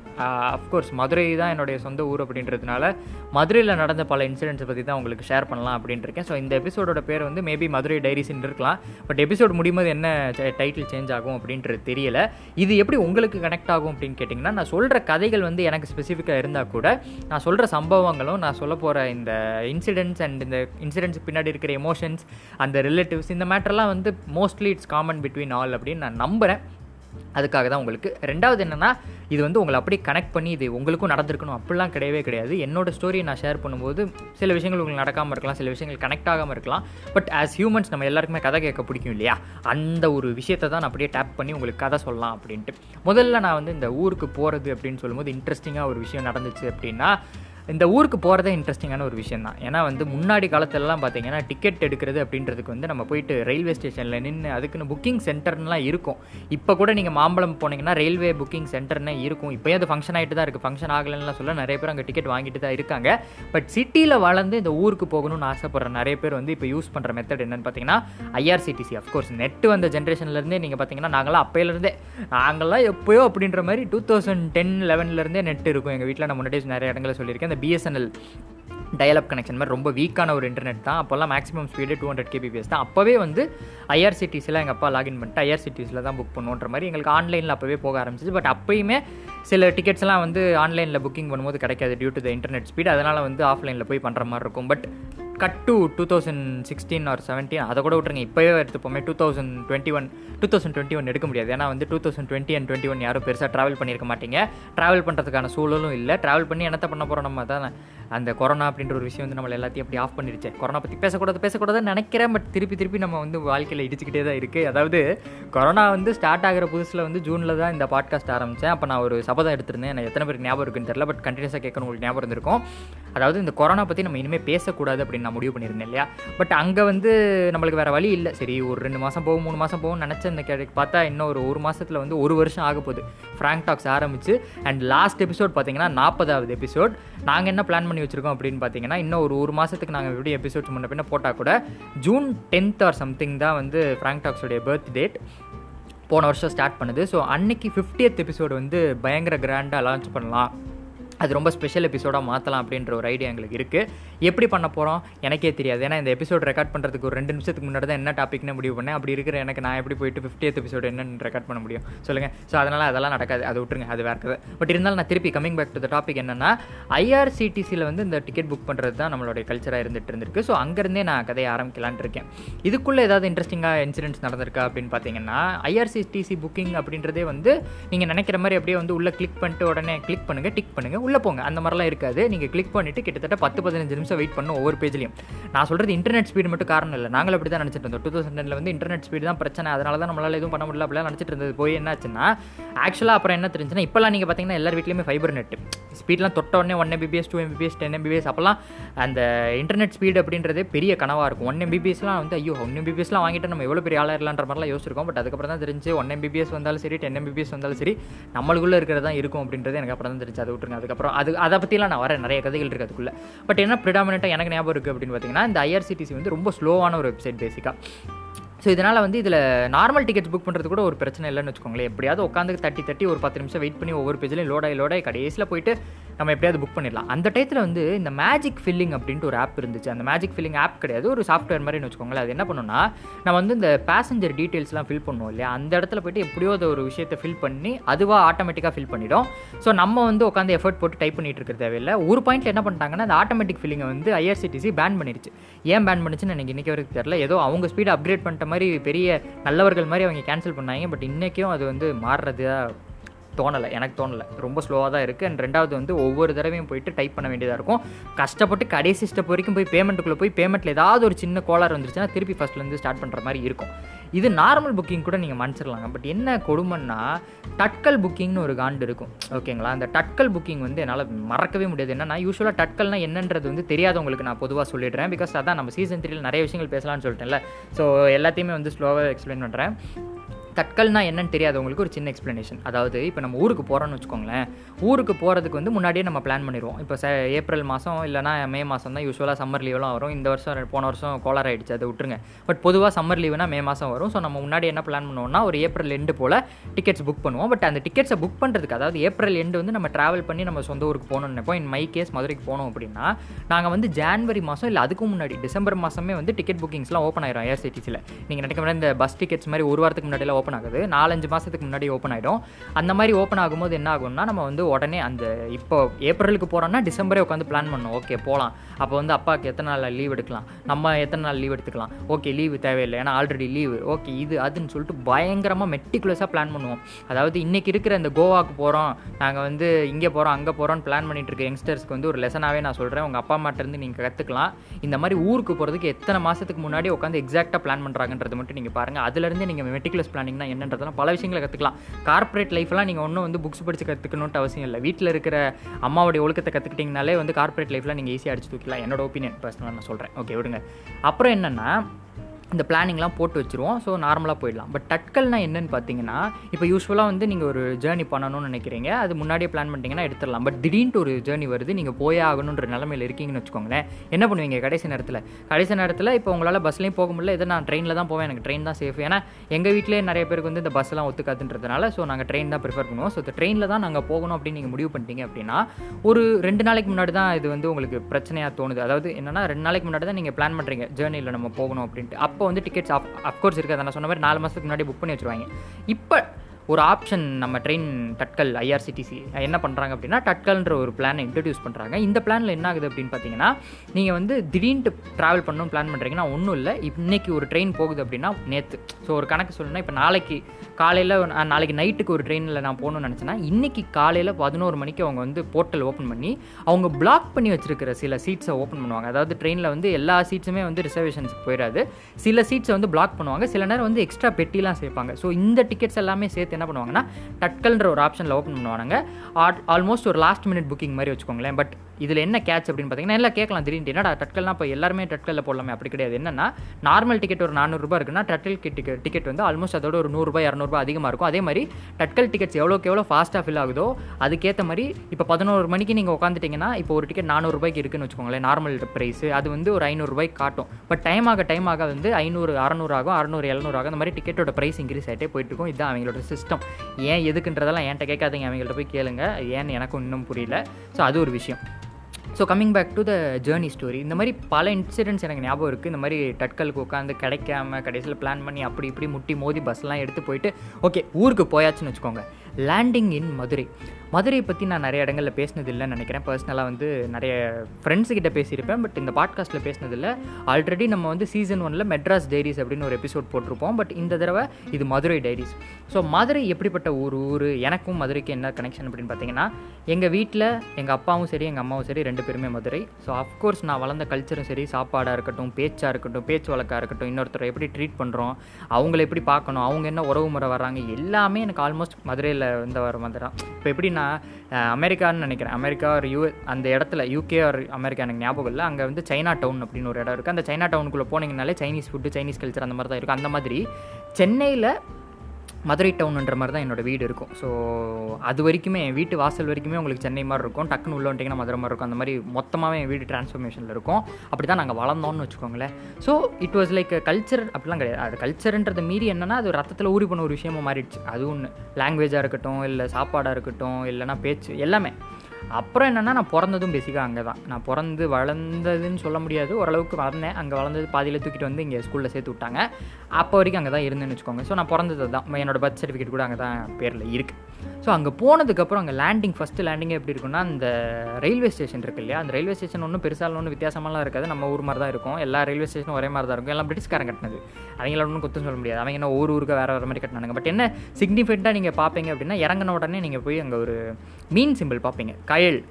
அஃப்கோர்ஸ் மதுரை தான் என்னுடைய சொந்த ஊர் அப்படின்றதுனால மதுரையில் நடந்த பல இன்சிடென்ட்ஸை பற்றி தான் உங்களுக்கு ஷேர் பண்ணலாம் அப்படின்ட்டு இருக்கேன். ஸோ இந்த எபிசோடோட பேர் வந்து மேபி மதுரை டைரிஸ்ன்னு இருக்கலாம். பட் எபிசோட் முடியும்போது என்ன டைட்டில் சேஞ்ச் ஆகும் அப்படின்றது தெரியல. இது எப்படி உங்களுக்கு கனெக்ட் ஆகும் அப்படின்னு கேட்டிங்கன்னா நான் சொல்கிற கதைகள் வந்து எனக்கு ஸ்பெசிஃபிக்காக இருந்தால் கூட நான் சொல்கிற சம்பவங்களும் நான் சொல்ல போகிற இந்த இன்சிடென்ட்ஸ் அண்ட் இந்த இன்சிடென்ட்ஸ் பின்னாடி இருக்கிற எமோஷன்ஸ் அந்த ரிலேட்டிவ்ஸ் இந்த மேட்டர்லாம் வந்து mostly it's common between all அப்படின்னு நான் நம்புகிறேன் அதுக்காக தான் உங்களுக்கு. ரெண்டாவது என்னென்னா இது வந்து உங்களை அப்படியே கனெக்ட் பண்ணி இது உங்களுக்கும் நடந்திருக்கணும். அப்படிலாம் கிடையவே கிடையாது. என்னோட ஸ்டோரியை நான் ஷேர் பண்ணும்போது சில விஷயங்கள் உங்களுக்கு நடக்காமல் இருக்கலாம் சில விஷயங்கள் கனெக்ட் ஆகாமல் இருக்கலாம். பட் ஆஸ் ஹியூமன்ஸ் நம்ம எல்லாருக்குமே கதை கேட்க பிடிக்கும் இல்லையா? அந்த ஒரு விஷயத்தை தான் நான் அப்படியே டேப் பண்ணி உங்களுக்கு கதை சொல்லலாம் அப்படின்ட்டு. முதல்ல நான் வந்து இந்த ஊருக்கு போகிறது அப்படின்னு சொல்லும்போது இன்ட்ரெஸ்டிங்காக ஒரு விஷயம் நடந்துச்சு அப்படின்னா இந்த ஊருக்கு போகிறதே இன்ட்ரெஸ்டிங்கான ஒரு விஷயம் தான் ஏன்னா வந்து முன்னாடி காலத்துலலாம் பார்த்தீங்கன்னா டிக்கெட் எடுக்கிறது அப்படின்றதுக்கு வந்து நம்ம போயிட்டு ரயில்வே ஸ்டேஷனில் நின்று அதுக்குன்னு புக்கிங் சென்டர்லாம் இருக்கும். இப்போ கூட நீங்கள் மாம்பழம் போனீங்கன்னா ரயில்வே புக்கிங் சென்டர்னே இருக்கும். இப்போயே அது ஃபங்க்ஷன் ஆகிட்டு தான் இருக்குது ஃபங்க்ஷன் ஆகலைன்னா சொல்ல நிறைய பேர் அங்கே டிக்கெட் வாங்கிட்டு தான் இருக்காங்க. பட் சிட்டியில் வளர்ந்து இந்த ஊருக்கு போகணும்னு ஆசைப்படுற நிறைய பேர் வந்து இப்போ யூஸ் பண்ணுற மெத்தட் என்னென்னு பார்த்தீங்கன்னா ஐஆர்சிடிசி அஃப்கோர்ஸ் நெட்டு வந்த ஜென்ரேஷன்லேருந்தே நீங்கள் பார்த்தீங்கன்னா நாங்களாம் அப்போயிலேருந்தே நாங்களாம் எப்போயோ அப்படின்ற மாதிரி டூ தௌசண்ட் டென் லெவன்லேருந்தே நெட் இருக்கும். எங்கள் வீட்டில் நான் முன்னாடி நிறைய இடங்களில் சொல்லியிருக்கேன். அந்த பிஎஸ்என்எல் டயலப் கனெக்ஷன் மாதிரி ரொம்ப வீக்கான ஒரு இன்டர்நெட் தான். அப்போல்லாம் maximum speed two hundred kbps தான். அப்போவே வந்து ஐஆர்சிடிஸில் எங்கள் அப்பா லாகின் பண்ணிட்டு ஐஆர்சிடிஸில் தான் புக் பண்ணுன்ற மாதிரி எங்களுக்கு ஆன்லைனில் அப்போவே போக ஆரம்பிச்சிது. பட் அப்போயுமே சில டிக்கெட்ஸ்லாம் வந்து ஆன்லைனில் புக்கிங் பண்ணும்போது கிடைக்காது due to the internet speed அதனால் வந்து ஆஃப்லைனில் போய் பண்ணுற மாதிரி இருக்கும். But cut to two thousand sixteen or seventeen அதை கூட விட்ருங்க இப்போயே எடுத்துப்போமே. Two thousand twenty one two thousand twenty one எடுக்க முடியாது. ஏன்னா வந்து two thousand twenty and twenty one யாரும் பெருசாக ட்ராவல் பண்ணியிருக்க மாட்டீங்க. ட்ராவல் பண்ணுறதுக்கான சூழலும் இல்லை. ட்ராவல் பண்ணி என்னத்த பண்ண போகிறோம் நம்ம? தான் அந்த கொரோனா அப்படின்ற ஒரு விஷயம் வந்து நம்மளை எல்லாத்தையும் அப்படி ஆஃப் பண்ணிருச்சு. கொரோனா பற்றி பேசக்கூடாது பேசக்கூடாதுன்னு நினைக்கிறேன் பட் திருப்பி திருப்பி நம்ம வந்து வாழ்க்கையில் இடிச்சுக்கிட்டே தான் இருக்குது அதாவது கொரோனா வந்து ஸ்டார்ட் ஆகிற புதுசில் வந்து ஜூனில் தான் இந்த பாட்காஸ்ட் ஆரம்பித்தேன் அப்போ நான் ஒரு சபதம் எடுத்திருந்தேன். எனக்கு எத்தனை பேருக்கு ஞாபகம் இருக்குன்னு தெரியல பட் கண்டினியூஸாக கேட்கணும் உங்களுக்கு ஞாபகம் இருந்திருக்கும். அதாவது இந்த கொரோனா பற்றி நம்ம இனிமேல் பேசக்கூடாது அப்படின்னு நான் முடிவு பண்ணியிருந்தேன் இல்லையா? பட் அங்கே வந்து நம்மளுக்கு வேறு வழி இல்லை. சரி ஒரு ரெண்டு மாதம் போகும் மூணு மாதம் போகும் நினச்ச இந்த கே பார்த்தா இன்னும் ஒரு ஒரு மாதத்தில் வந்து ஒரு வருஷம் ஆக போகுது ஃப்ராங்க் டாக்ஸ் ஆரம்பிச்சு அண்ட் லாஸ்ட் எபிசோட் பார்த்தீங்கன்னா நாற்பதாவது எபிசோட் நாங்கள் என்ன பிளான் பண்ணி வச்சுருக்கோம் அப்படின்னு பார்த்தீங்கன்னா இன்னும் ஒரு ஒரு மாதத்துக்கு நாங்கள் எப்படி எபிசோட்ஸ் முன்ன பின்ன போட்டால் கூட ஜூன் டென்த் ஆர் சம்திங் தான் வந்து ஃப்ராங்க் டாக்ஸோடைய பர்த் டேட் போன வருஷம் ஸ்டார்ட் பண்ணுது. ஸோ அன்னைக்கு ஃபிஃப்டியத் எபிசோடு வந்து பயங்கர கிராண்டாக லான்ச் பண்ணலாம். அது ரொம்ப ஸ்பெஷல் எபிசோடாக மாற்றலாம் அப்படின்ற ஒரு ஐடியா எங்களுக்கு இருக்குது எப்படி பண்ண போகிறோம் எனக்கே தெரியாது. ஏன்னா இந்த எபிசோட் ரெக்கார்ட் பண்ணுறதுக்கு ஒரு ரெண்டு நிமிஷத்துக்கு முன்னாடி தான் என்ன டாப்பிக்னு முடிவு பண்ணேன். அப்படி இருக்கிற எனக்கு நான் எப்படி போயிட்டு ஃபிஃப்டியத் எபிசோடு என்னென்னு ரெக்கார்ட் பண்ண முடியும்? சொல்லுங்கள் ஸோ அதனால் அதெல்லாம் நடக்காது. அது விட்டுருங்க. அது வேறு கதை. பட் இருந்தாலும் நான் திருப்பி coming back to the topic என்னன்னா ஐஆர்சிடிசியில் வந்து இந்த டிக்கெட் புக் பண்ணுறது தான் நம்மளுடைய கல்ச்சராக இருந்துட்டு இருந்திருக்கு. ஸோ அங்கேருந்தே நான் கதையை ஆரம்பிக்கலான் இருக்கேன். இதுக்குள்ளே ஏதாவது இன்ட்ரெஸ்டிங்காக இன்சிடென்ட்ஸ் நடந்திருக்கா அப்படின்னு பார்த்தீங்கன்னா ஐஆர்சிடிசி புக்கிங் அப்படின்றதே வந்து நீங்கள் நினைக்கிற மாதிரி அப்படியே வந்து உள்ளே கிளிக் பண்ணிட்டு உடனே கிளிக் பண்ணுங்கள் டிக் பண்ணுங்கள் உள்ளே போங்க. அந்த மாதிரிலாம் இருக்காது. நீங்கள் கிளிக் பண்ணிவிட்டு கிட்டத்தட்ட பத்து பதினஞ்சு நிமிஷம் வெயிட் பண்ணும் ஒவ்வொரு பேஜ்லையும் நான் சொல்கிறது இன்டர்நெட் ஸ்பீடு மட்டும் காரணம் இல்லை. நாங்களும் அப்படி தான் நினச்சிட்டு இருந்தோம். டூ தௌசண்ட் டெனில் வந்து இன்டர்நெட் ஸ்பீடு தான் பிரச்சனை. அதனால தான் நம்மளால் எதுவும் பண்ண முடியல அப்படிலாம் நினச்சிட்டு இருந்தது. போய் என்னாச்சுன்னா ஆக்சுவலாக அப்புறம் என்ன தெரிஞ்சுன்னா இப்போலாம் நீங்கள் பார்த்தீங்கன்னா எல்லார் வீட்லையுமே ஃபைபர் நெட் ஸ்பீட்லாம் தொட்ட உடனே one Mbps two Mbps ten Mbps அப்போல்லாம் அந்த இன்டர்நெட் ஸ்பீடு அப்படின்றதே பெரிய கனவாக இருக்கும். ஒன் எம்பிபிஎஸ்லாம் வந்து ஐயோ ஒன் எம்பிபிஎஸ்லாம் வாங்கிட்டு நம்ம எவ்வளோ பெரிய ஆளாயிரலான்ற மாதிரிலாம் யோசிச்சிருக்கோம். பட் அதுக்கப்புறம் தான் தெரிஞ்சு ஒன் எம்பிபிஎஸ் வந்தாலும் சரி டென் எம்பிபிஎஸ் வந்தாலும் சரி நம்மளுக்குள்ளே இருக்கிறது தான் இருக்கும் அப்படின்றது எனக்கு அப்புறம் தான் தெரிஞ்சு. அதை விட்டுருங்க. அதுக்கப்புறம் அது அதை பற்றிலாம் நான் வரேன். நிறைய கதைகள் இருக்குது அதுக்குள்ளே. பட் என்ன ப்ரிடாமினெண்ட்டாக எனக்கு ஞாபகம் இருக்குது அப்படின்னு பார்த்தீங்கன்னா இந்த ஐஆர்சிடிசி வந்து ரொம்ப ஸ்லோவான ஒரு வெப்சைட் பேசிக்காக ஸோ இதனால் வந்து இதில் நார்மல் டிக்கெட்ஸ் புக் பண்ணுறது கூட ஒரு பிரச்சனை இல்லைன்னு வச்சுக்கோங்களேன். எப்படியாவது உட்காந்து தட்டி தட்டி ஒரு பத்து நிமிஷம் வெயிட் பண்ணி ஒவ்வொரு பேஜ்லையும் லோடாய் லோடாய் கடைசியில் போயிட்டு நம்ம எப்படியாவது புக் பண்ணிடலாம். அந்த டயத்தில் வந்து இந்த மேஜிக் ஃபில்லிங் அப்படின்ட்டு ஒரு ஆப் இருந்துச்சு. அந்த மேஜிக் ஃபில்லிங் ஆப் கிடையாது. ஒரு சாஃப்ட்வேர் மாதிரின்னு வச்சுக்கோங்களேன். அது என்ன பண்ணுன்னா நம்ம வந்து இந்த பேசஞ்சர் டீட்டெயில்ஸ்லாம் ஃபில் பண்ணுவோம் இல்லையா? அந்த இடத்துல போயிட்டு எப்படியோ அது ஒரு விஷயத்தை ஃபில் பண்ணி அதுவாக ஆட்டோமேட்டிக்காக ஃபில் பண்ணிடும். ஸோ நம்ம வந்து உட்காந்து எஃபர்ட் போட்டு டைப் பண்ணிட்டு இருக்க தேவையில்லை. ஒரு பாயிண்ட்ல என்ன பண்ணிட்டாங்கன்னா அந்த ஆட்டோமேட்டிக் ஃபில்லிங்கை வந்து ஐஆர்சிடிசி பேன் பண்ணிடுச்சு ஏன் பேன் பண்ணிச்சுன்னு எனக்கு இன்றைக்கி வரைக்கும் தெரியல. ஏதோ அவங்க ஸ்பீடு அப்கிரேட் பண்ணிட்ட மாதிரி பெரிய நல்லவர்கள் மாதிரி அவங்க கேன்சல் பண்ணாங்க. பட் இன்றைக்கும் அது வந்து மாறுறதா தோணலை எனக்கு தோணலை. ரொம்ப ஸ்லோவாக தான் இருக்குது அண்ட் ரெண்டாவது வந்து ஒவ்வொரு தடவையும் போயிட்டு டைப் பண்ண வேண்டியதாக இருக்கும். கஷ்டப்பட்டு கடைசி ஸ்டெப் வரைக்கும் போய் பேமெண்ட்டுக்குள்ளே போய் பேமெண்ட்டில் ஏதாவது ஒரு சின்ன கோளாறு வந்துருச்சுன்னா திருப்பி ஃபஸ்ட்லேருந்து ஸ்டார்ட் பண்ணுற மாதிரி இருக்கும். இது நார்மல் புக்கிங் கூட நீங்கள் மன்னிச்சிடலாங்க. பட் என்ன கொடுமைன்னா டட்கல் புக்கிங்னு ஒரு காண்டு இருக்கும். ஓகேங்களா அந்த டட்கல் புக்கிங் வந்து என்னால் மறக்கவே முடியாது. என்னன்னா யூஸ்வலாக டட்கல்னா என்னன்றது வந்து தெரியாதவங்களுக்கு நான் பொதுவாக சொல்லிடுறேன். பிகாஸ் அதான் நம்ம சீசன் த்ரீல நிறைய விஷயங்கள் பேசலாம்னு சொல்லிட்டேன்ல. ஸோ எல்லாத்தையுமே வந்து ஸ்லோவாக எக்ஸ்பிளைன் பண்ணுறேன் தட்கல்னா என்னன்னு தெரியாதவங்களுக்கு ஒரு சின்ன எக்ஸ்ப்ளனேஷன் அதாவது இப்போ நம்ம ஊருக்கு போகிறோம்னு வச்சுக்கோங்களேன். ஊருக்கு போகிறதுக்கு வந்து முன்னாடியே நம்ம பிளான் பண்ணிடுவோம். இப்போ ச ஏப்ரல் மாதம் இல்லைனா மே மாதம் தான் யூஸ்வலாக சம்மர் லீவ்லாம் வரும். இந்த வருஷம் போன வருஷம் கோலார் ஆகிடுச்சு அதை விட்டுருங்க. பட் பொதுவாக சம்மர் லீவுனா மே மாதம் வரும். ஸோ நம்ம முன்னாடி என்ன பிளான் பண்ணுவோம்னா ஒரு ஏப்ரல் எண்டு போல் டிக்கெட்ஸ் புக் பண்ணுவோம். பட் அந்த டிக்கெட்ஸை புக் பண்ணுறதுக்கு அதாவது ஏப்ரல் எண்டு வந்து நம்ம ட்ராவல் பண்ணி நம்ம சொந்த ஊருக்கு போகணும்னு நினைப்போம். இன் மை கேஸ் மதுரைக்கு போனோம் அப்படின்னா நாங்கள் வந்து ஜான்வரி மாதம் இல்லை அதுக்கு முன்னாடி டிசம்பர் மாதமே வந்து டிக்கெட் புக்கிங்ஸ்லாம் ஓப்பன் ஆயிரும் ஐஆர்சிடிசியில் நீங்கள் நினைக்க முடியாது இந்த பஸ் டிக்கெட்ஸ் மாதிரி ஒரு வாரத்துக்கு முன்னாடியெல்லாம் ஓப்பன் ஆகுது. நாலஞ்சு மாதத்துக்கு முன்னாடி ஓப்பன் ஆகிடும் அந்த மாதிரி ஓப்பன் ஆகும்போது என்ன ஆகும்னா நம்ம வந்து உடனே அந்த இப்போ ஏப்ரலுக்கு போகிறோம்னா டிசம்பரே உட்காந்து பிளான் பண்ணோம் ஓகே போகலாம் அப்போ வந்து அப்பாவுக்கு எத்தனை நாள் லீவ் எடுக்கலாம்? நம்ம எத்தனை நாள் லீவ் எடுத்துக்கலாம்? ஓகே லீவு தேவையில்லை. ஏன்னா ஆல்ரெடி லீவு ஓகே இது அதுன்னு சொல்லிட்டு பயங்கரமாக மெட்டிகுலஸாக பிளான் பண்ணுவோம். அதாவது இன்றைக்கி இருக்கிற இந்த கோவாக்கு போகிறோம் நாங்கள் வந்து இங்கே போகிறோம் அங்கே போகிறோம்னு பிளான் பண்ணிட்டு இருக்க யங்ஸ்டர்ஸ்க்கு வந்து ஒரு லெசனாகவே நான் சொல்கிறேன் உங்கள் அப்பா அம்மாட்டேருந்து நீங்கள் கற்றுக்கலாம் இந்த மாதிரி ஊருக்கு போகிறதுக்கு எத்தனை மாதத்துக்கு முன்னாடி உட்காந்து எக்ஸாக்டாக பிளான் பண்ணுறாங்கன்றது மட்டும் நீங்கள் பாருங்கள் அதுலேருந்து நீங்கள் மெட்டிகுலஸ் பிளானிங்னா என்னன்றதெல்லாம் பல விஷயங்களை கற்றுக்கலாம் கார்ப்பரேட் லைஃப்லாம் நீங்கள் ஒன்றும் வந்து புக்ஸ் படித்து கற்றுக்கணுன்ட்டு அவசியம் இல்லை. வீட்டில் இருக்கிற அம்மாவுடைய ஒழுக்கத்தை கற்றுக்கிட்டிங்கனாலே வந்து கார்ப்பரேட் லைஃப்லாம் நீங்கள் ஈஸியாக அடிச்சு தூக்கலாம் என்னோட ஒப்பீனியன் பர்சனலாக நான் சொல்கிறேன் ஓகே விடுங்க. அப்புறம் என்னென்னா இந்த பிளானிங்லாம் போட்டு வச்சுருவோம். ஸோ நார்மலாக போயிடலாம். பட் டட்கல்னால் என்னென்னு பார்த்தீங்கன்னா இப்போ யூஸ்வலாக வந்து நீங்கள் ஒரு ஜேர்னி பண்ணணும்னு நினைக்கிறீங்க. அது முன்னாடியே பிளான் பண்ணிட்டீங்கன்னா எடுத்துடலாம். பட் திடீர்னு ஒரு ஜேர்னி வருது நீங்கள் போயே ஆகணுன்ற நிலமையில் இருக்கீங்கன்னு வச்சுக்கோங்களேன். என்ன பண்ணுவீங்க கடைசி நேரத்தில்? கடைசி நேரத்தில் இப்போ உங்களால் பஸ்லேயும் போக முடியல. இதை நான் ட்ரெயினில் தான் போவேன். எனக்கு ட்ரெயின் தான் சேஃப் ஏன்னா எங்கள் வீட்டிலே நிறைய பேருக்கு வந்து இந்த பஸ்லாம் ஒத்துக்காதுன்றதுனால ஸோ நாங்கள் ட்ரெயின் தான் ப்ரிஃபர் பண்ணுவோம். ஸோ இந்த ட்ரெயினில் தான் நாங்கள் போகணும் அப்படின்னு நீங்கள் முடிவு பண்ணிட்டீங்க அப்படின்னா ஒரு ரெண்டு நாளைக்கு முன்னாடி தான் இது வந்து உங்களுக்கு பிரச்சனையாக தோணுது. அதாவது என்னன்னா ரெண்டு நாளைக்கு முன்னாடி தான் நீங்கள் பிளான் பண்ணுறீங்க ஜேர்னியில் நம்ம போகணும் அப்படின்ட்டு. அப்போ வந்து டிக்கெட்ஸ் ஆஃப் அஃப்கோர்ஸ் இருக்குது. அதை நான் சொன்ன மாதிரி நாலு மாதத்துக்கு முன்னாடி புக் பண்ணி வச்சுருவாங்க. இப்போ ஒரு ஆப்ஷன் நம்ம ட்ரெயின் டட்கல் ஐஆர்சிடிசி என்ன பண்ணுறாங்க அப்படின்னா டட்கல்ன்ற ஒரு பிளானை இன்ட்ரடியூஸ் பண்ணுறாங்க இந்த பிளானில் என்ன ஆகுது அப்படின்னு பார்த்தீங்கன்னா நீங்கள் வந்து திடீர்னு ட்ராவல் பண்ணணும் பிளான் பண்ணுறீங்கன்னா ஒன்றும் இல்லை. இன்னைக்கு ஒரு ட்ரெயின் போகுது அப்படின்னா நேற்று ஸோ ஒரு கணக்கு சொல்லணும்னா இப்போ நாளைக்கு காலையில் நாளைக்கு நைட்டுக்கு ஒரு ட்ரெயினில் நான் போகணும்னு நினச்சேன்னா இன்றைக்கி காலையில் பதினோரு மணிக்கு அவங்க வந்து போர்ட்டல் ஓப்பன் பண்ணி அவங்க பிளாக் பண்ணி வச்சிருக்கிற சில சீட்ஸை ஓப்பன் பண்ணுவாங்க. அதாவது ட்ரெயினில் வந்து எல்லா சீட்ஸுமே வந்து ரிசர்வேஷன்ஸுக்கு போயிடாது சில சீட்ஸை வந்து பிளாக் பண்ணுவாங்க. சில நேரம் வந்து எக்ஸ்ட்ரா பெட்டிலாம் சேர்ப்பாங்க. ஸோ இந்த டிக்கெட்ஸ் எல்லாமே சேர்த்து என்ன பண்ணுவாங்கன்னா டட்கல்ன்ற ஒரு ஆப்ஷனில் ஓப்பன் பண்ணுவாங்க ஆல்மோஸ்ட் ஒரு லாஸ்ட் மினிட் புக்கிங் மாதிரி வச்சுக்கோங்களேன். பட் இதில் என்ன கேட்ச் அப்படின்னு பார்த்தீங்கன்னா எல்லாம் கேட்கலாம் திடீர்னு என்னடா டட்கல்னா இப்போ எல்லாருமே டட்கலில் போடலாமே அப்படி கிடையாது. என்னன்னா நார்மல் டிக்கெட் ஒரு நானூறுரூபா இருக்குன்னா டட்கல் டிக்கெட் டிக்கெட் வந்து ஆல்மோஸ்ட் அதோட ஒரு நூறுரூபா இரநூறுபா அதிகமாக இருக்கும். அதே மாதிரி டட்கல் டிக்கெட்ஸ் எவ்வளோக்கு எவ்வளோ ஃபாஸ்ட்டாக ஃபில் ஆகுதோ அதுக்கேற்ற மாதிரி இப்போ பதினோரு மணிக்கு நீங்கள் உட்காந்துட்டிங்கன்னா இப்போ ஒரு டிக்கெட் நானூறுரூபாய்க்கு இருக்குன்னு வச்சுக்கோங்களேன் நார்மல் ப்ரைஸ் அது வந்து ஒரு ஐநூறுரூபாய்க்கு காட்டும். பட் டைம் ஆக டைம் ஆக வந்து ஐநூறு அறநூறு ஆகும் அறநூறு எழுநூறு ஆகும். அந்த மாதிரி டிக்கெட்டோட ப்ரைஸ் இன்க்ரீஸ் ஆகிட்டே போயிட்டு இருக்கும் இதுதான் அவங்களோட சிஸ்டம் ஏன் எதுக்குன்றதெல்லாம் என்கிட்ட கேட்காதீங்க அவங்கள்ட்ட போய் கேளுங்க. ஏன்னு எனக்கும் இன்னும் புரியல. ஸோ அது ஒரு விஷயம். So coming back to the journey story இந்த மாதிரி பல இன்சிடென்ட்ஸ் எனக்கு ஞாபகம் இருக்குது இந்த மாதிரி டட்கலுக்கு உட்காந்து கிடைக்காம கடைசியில் பிளான் பண்ணி அப்படி இப்படி முட்டி மோதி பஸ்லாம் எடுத்து போயிட்டு ஓகே ஊருக்கு போயாச்சுன்னு வச்சுக்கோங்க. லேண்டிங் இன் மதுரை மதுரையை பற்றி நான் நிறைய இடங்களில் பேசினது இல்லைன்னு நினைக்கிறேன். பர்சனலாக வந்து நிறைய ஃப்ரெண்ட்ஸுக்கிட்ட பேசியிருப்பேன். பட் இந்த பாட்காஸ்ட்டில் பேசினதில்ல ஆல்ரெடி நம்ம வந்து சீசன் ஒனில் மெட்ராஸ் டைரிஸ் அப்படின்னு ஒரு எபிசோட் போட்டிருப்போம். பட் இந்த தடவை இது மதுரை டைரிஸ் ஸோ மதுரை எப்படிப்பட்ட ஒரு ஊர் எனக்கும் மதுரைக்கு என்ன கனெக்ஷன் அப்படின்னு பார்த்தீங்கன்னா எங்கள் வீட்டில் எங்கள் அப்பாவும் சரி எங்கள் அம்மாவும் சரி ரெண்டு பேருமே மதுரை. ஸோ அஃப்கோர்ஸ் நான் வளர்ந்த கல்ச்சரும் சரி சாப்பாடாக இருக்கட்டும் பேச்சாக இருக்கட்டும் பேச்சு வழக்காக இருக்கட்டும் இன்னொருத்தரை எப்படி ட்ரீட் பண்ணுறோம் அவங்கள எப்படி பார்க்கணும் அவங்க என்ன உறவு முறை வர்றாங்க எல்லாமே எனக்கு ஆல்மோஸ்ட் மதுரையில் வந்து வர மாதிரி தான். இப்போ நான் அமெரிக்கான்னு நினைக்கிறேன். அமெரிக்கா ஒரு யூ அந்த இடத்துல யூகே ஒரு அமெரிக்கா எனக்கு ஞாபகம் இல்லை. அங்கே வந்து சைனா டவுன் அப்படின்னு ஒரு இடம் இருக்குது அந்த சைனா டவுனுக்குள்ளே போனீங்கனாலே சைனீஸ் ஃபுட்டு சைனீஸ் கல்ச்சர் அந்த மாதிரி தான் இருக்கும். அந்த மாதிரி சென்னையில் மதுரை டவுன்ன்ற மாதிரி தான் என்னோடய வீடு இருக்கும். ஸோ அது வரைக்குமே என் வீட்டு வாசல் வரைக்குமே உங்களுக்கு சென்னை மாதிரி இருக்கும். டக்குன்னு உள்ள வந்துட்டிங்கன்னா மதுரை மாதிரி இருக்கும். அந்த மாதிரி மொத்தமாகவே என் வீடு டிரான்ஸ்ஃபர்மேஷனில் இருக்கும். அப்படி தான் நாங்கள் வளர்ந்தோம்னு வச்சுக்கோங்களேன். So it was like culture அப்படிலாம் கிடையாது. அது கல்ச்சருன்றத மீறி என்னென்னா அது ரத்தத்தில் ஊறி போன ஒரு விஷயமா மாறிடுச்சு. அது ஒன்று லாங்குவேஜாக இருக்கட்டும் இல்லை சாப்பாடாக இருக்கட்டும் இல்லைனா பேச்சு எல்லாமே. அப்புறம் என்னென்னா நான் பிறந்ததும் பேசிக்காக அங்கே தான் நான் பிறந்து வளர்ந்ததுன்னு சொல்ல முடியாது. ஓரளவுக்கு வளர்ந்தேன். அங்கே வளர்ந்தது பாதியில் தூக்கிட்டு வந்து இங்கே ஸ்கூலில் சேர்த்து விட்டாங்க. அப்போ வரைக்கும் அங்கே தான் இருந்தேன்னு வச்சுக்கோங்க. ஸோ நான் பிறந்தது தான் என்னோட பர்த் சர்டிஃபிகேட் கூட அங்கே தான் பேரில் இருக்குது ஸோ அங்கே போனதுக்கப்புறம் அங்கே லேண்டிங் ஃபஸ்ட்டு லேண்டிங்கே எப்படி இருக்குன்னா அந்த ரயில்வே ஸ்டேஷன் இருக்கு இல்லையா? அந்த ரயில்வே ஸ்டேஷன் ஒன்றும் பெருசாக ஒன்றும் வித்தியாசமாலாம் இருக்காது. நம்ம ஊர் மாதிரி தான் இருக்கும். எல்லா ரயில்வே ஸ்டேஷனும் ஒரே மாதிரி தான் இருக்கும். எல்லாம் பிரிட்டிஷ்காரன் கட்டினது. அவங்கள ஒன்றும் குத்தம் சொல்ல முடியாது. அவங்க என்ன ஒரு ஊருக்கு வேறு வேறு மாதிரி கட்டினாங்க பட் என்ன சிக்னிஃபிகண்ட்டாக நீங்கள் பார்ப்பீங்க அப்படின்னா இறங்கின உடனே நீங்கள் போய் அங்கே ஒரு மீன் சிம்பிள் பார்ப்பீங்க. கயல்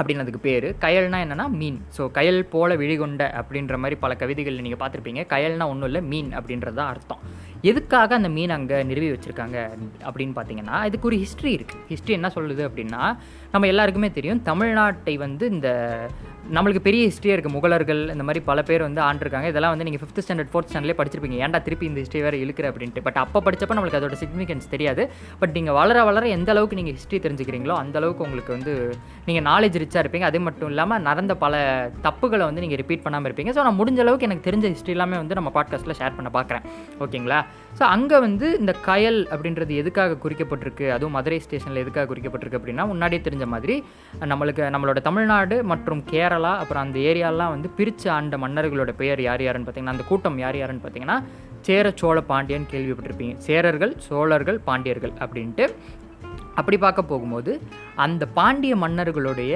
அப்படின்னதுக்கு பேர். கயல்னா என்னென்னா மீன். ஸோ கயல் போல விழிகொண்ட அப்படின்ற மாதிரி பல கவிதைகள் நீங்கள் பார்த்துருப்பீங்க. கயல்னா ஒன்றும் இல்லை மீன் அப்படின்றது தான் அர்த்தம். எதுக்காக அந்த மீன் அங்கே நிறுவி வச்சுருக்காங்க அப்படின்னு பார்த்தீங்கன்னா இதுக்கு ஒரு ஹிஸ்ட்ரி இருக்குது ஹிஸ்ட்ரி என்ன சொல்லுது அப்படின்னா நம்ம எல்லாருக்குமே தெரியும் தமிழ்நாட்டை வந்து இந்த நம்மளுக்கு பெரிய ஹிஸ்ட்ரியாக இருக்குது முகலர்கள் இந்த மாதிரி பல பேர் வந்து ஆண்டிருக்காங்க. இதெல்லாம் வந்து நீங்கள் ஃபிஃப்த் ஸ்டாண்டர்ட் ஃபோர்த் ஸ்டாண்டர்ட்லேயே படிச்சிருப்பீங்க. ஏன்டா திருப்பி இந்த ஹிஸ்ட்ரி வேறு இழுக்கிற அப்படின்ட்டு. பட் அப்போ படித்தப்போ நம்மளுக்கு அதோட சிக்னிஃபிகன்ஸ் தெரியாது. பட் நீங்கள் வளர வளர எந்த அளவுக்கு நீங்கள் ஹிஸ்ட்ரி தெரிஞ்சுக்கிறீங்களோ அந்த அளவுக்கு உங்களுக்கு வந்து நீங்கள் நாலேஜ் ரிச்சாக இருப்பீங்க. அது மட்டும் இல்லாமல் நடந்த பல தப்புகளை வந்து நீங்கள் ரிப்பீட் பண்ணாமல் இருப்பீங்க. ஸோ நான் முடிஞ்ச அளவுக்கு எனக்கு தெரிஞ்ச ஹிஸ்ட்ரி எல்லாமே வந்து நம்ம பாட்காஸ்ட்டில் ஷேர் பண்ண பார்க்குறேன் ஓகேங்களா ஸோ அங்கே வந்து இந்த கயல் அப்படின்றது எதுக்காக குறிக்கப்பட்டிருக்கு? அதுவும் மதுரை ஸ்டேஷனில் எதுக்காக குறிக்கப்பட்டிருக்கு அப்படின்னா முன்னாடியே தெரிஞ்ச மாதிரி நம்மளுக்கு நம்மளோட தமிழ்நாடு மற்றும் கேரளா அப்புறம் அந்த ஏரியாலாம் வந்து பிரித்து ஆண்ட மன்னர்களோட பெயர் யார் யாருன்னு பார்த்தீங்கன்னா அந்த கூட்டம் யார் யாருன்னு பார்த்தீங்கன்னா சேர சோழ பாண்டியன் கேள்விப்பட்டிருப்பீங்க. சேரர்கள் சோழர்கள் பாண்டியர்கள் அப்படின்ட்டு. அப்படி பார்க்க போகும்போது அந்த பாண்டிய மன்னர்களுடைய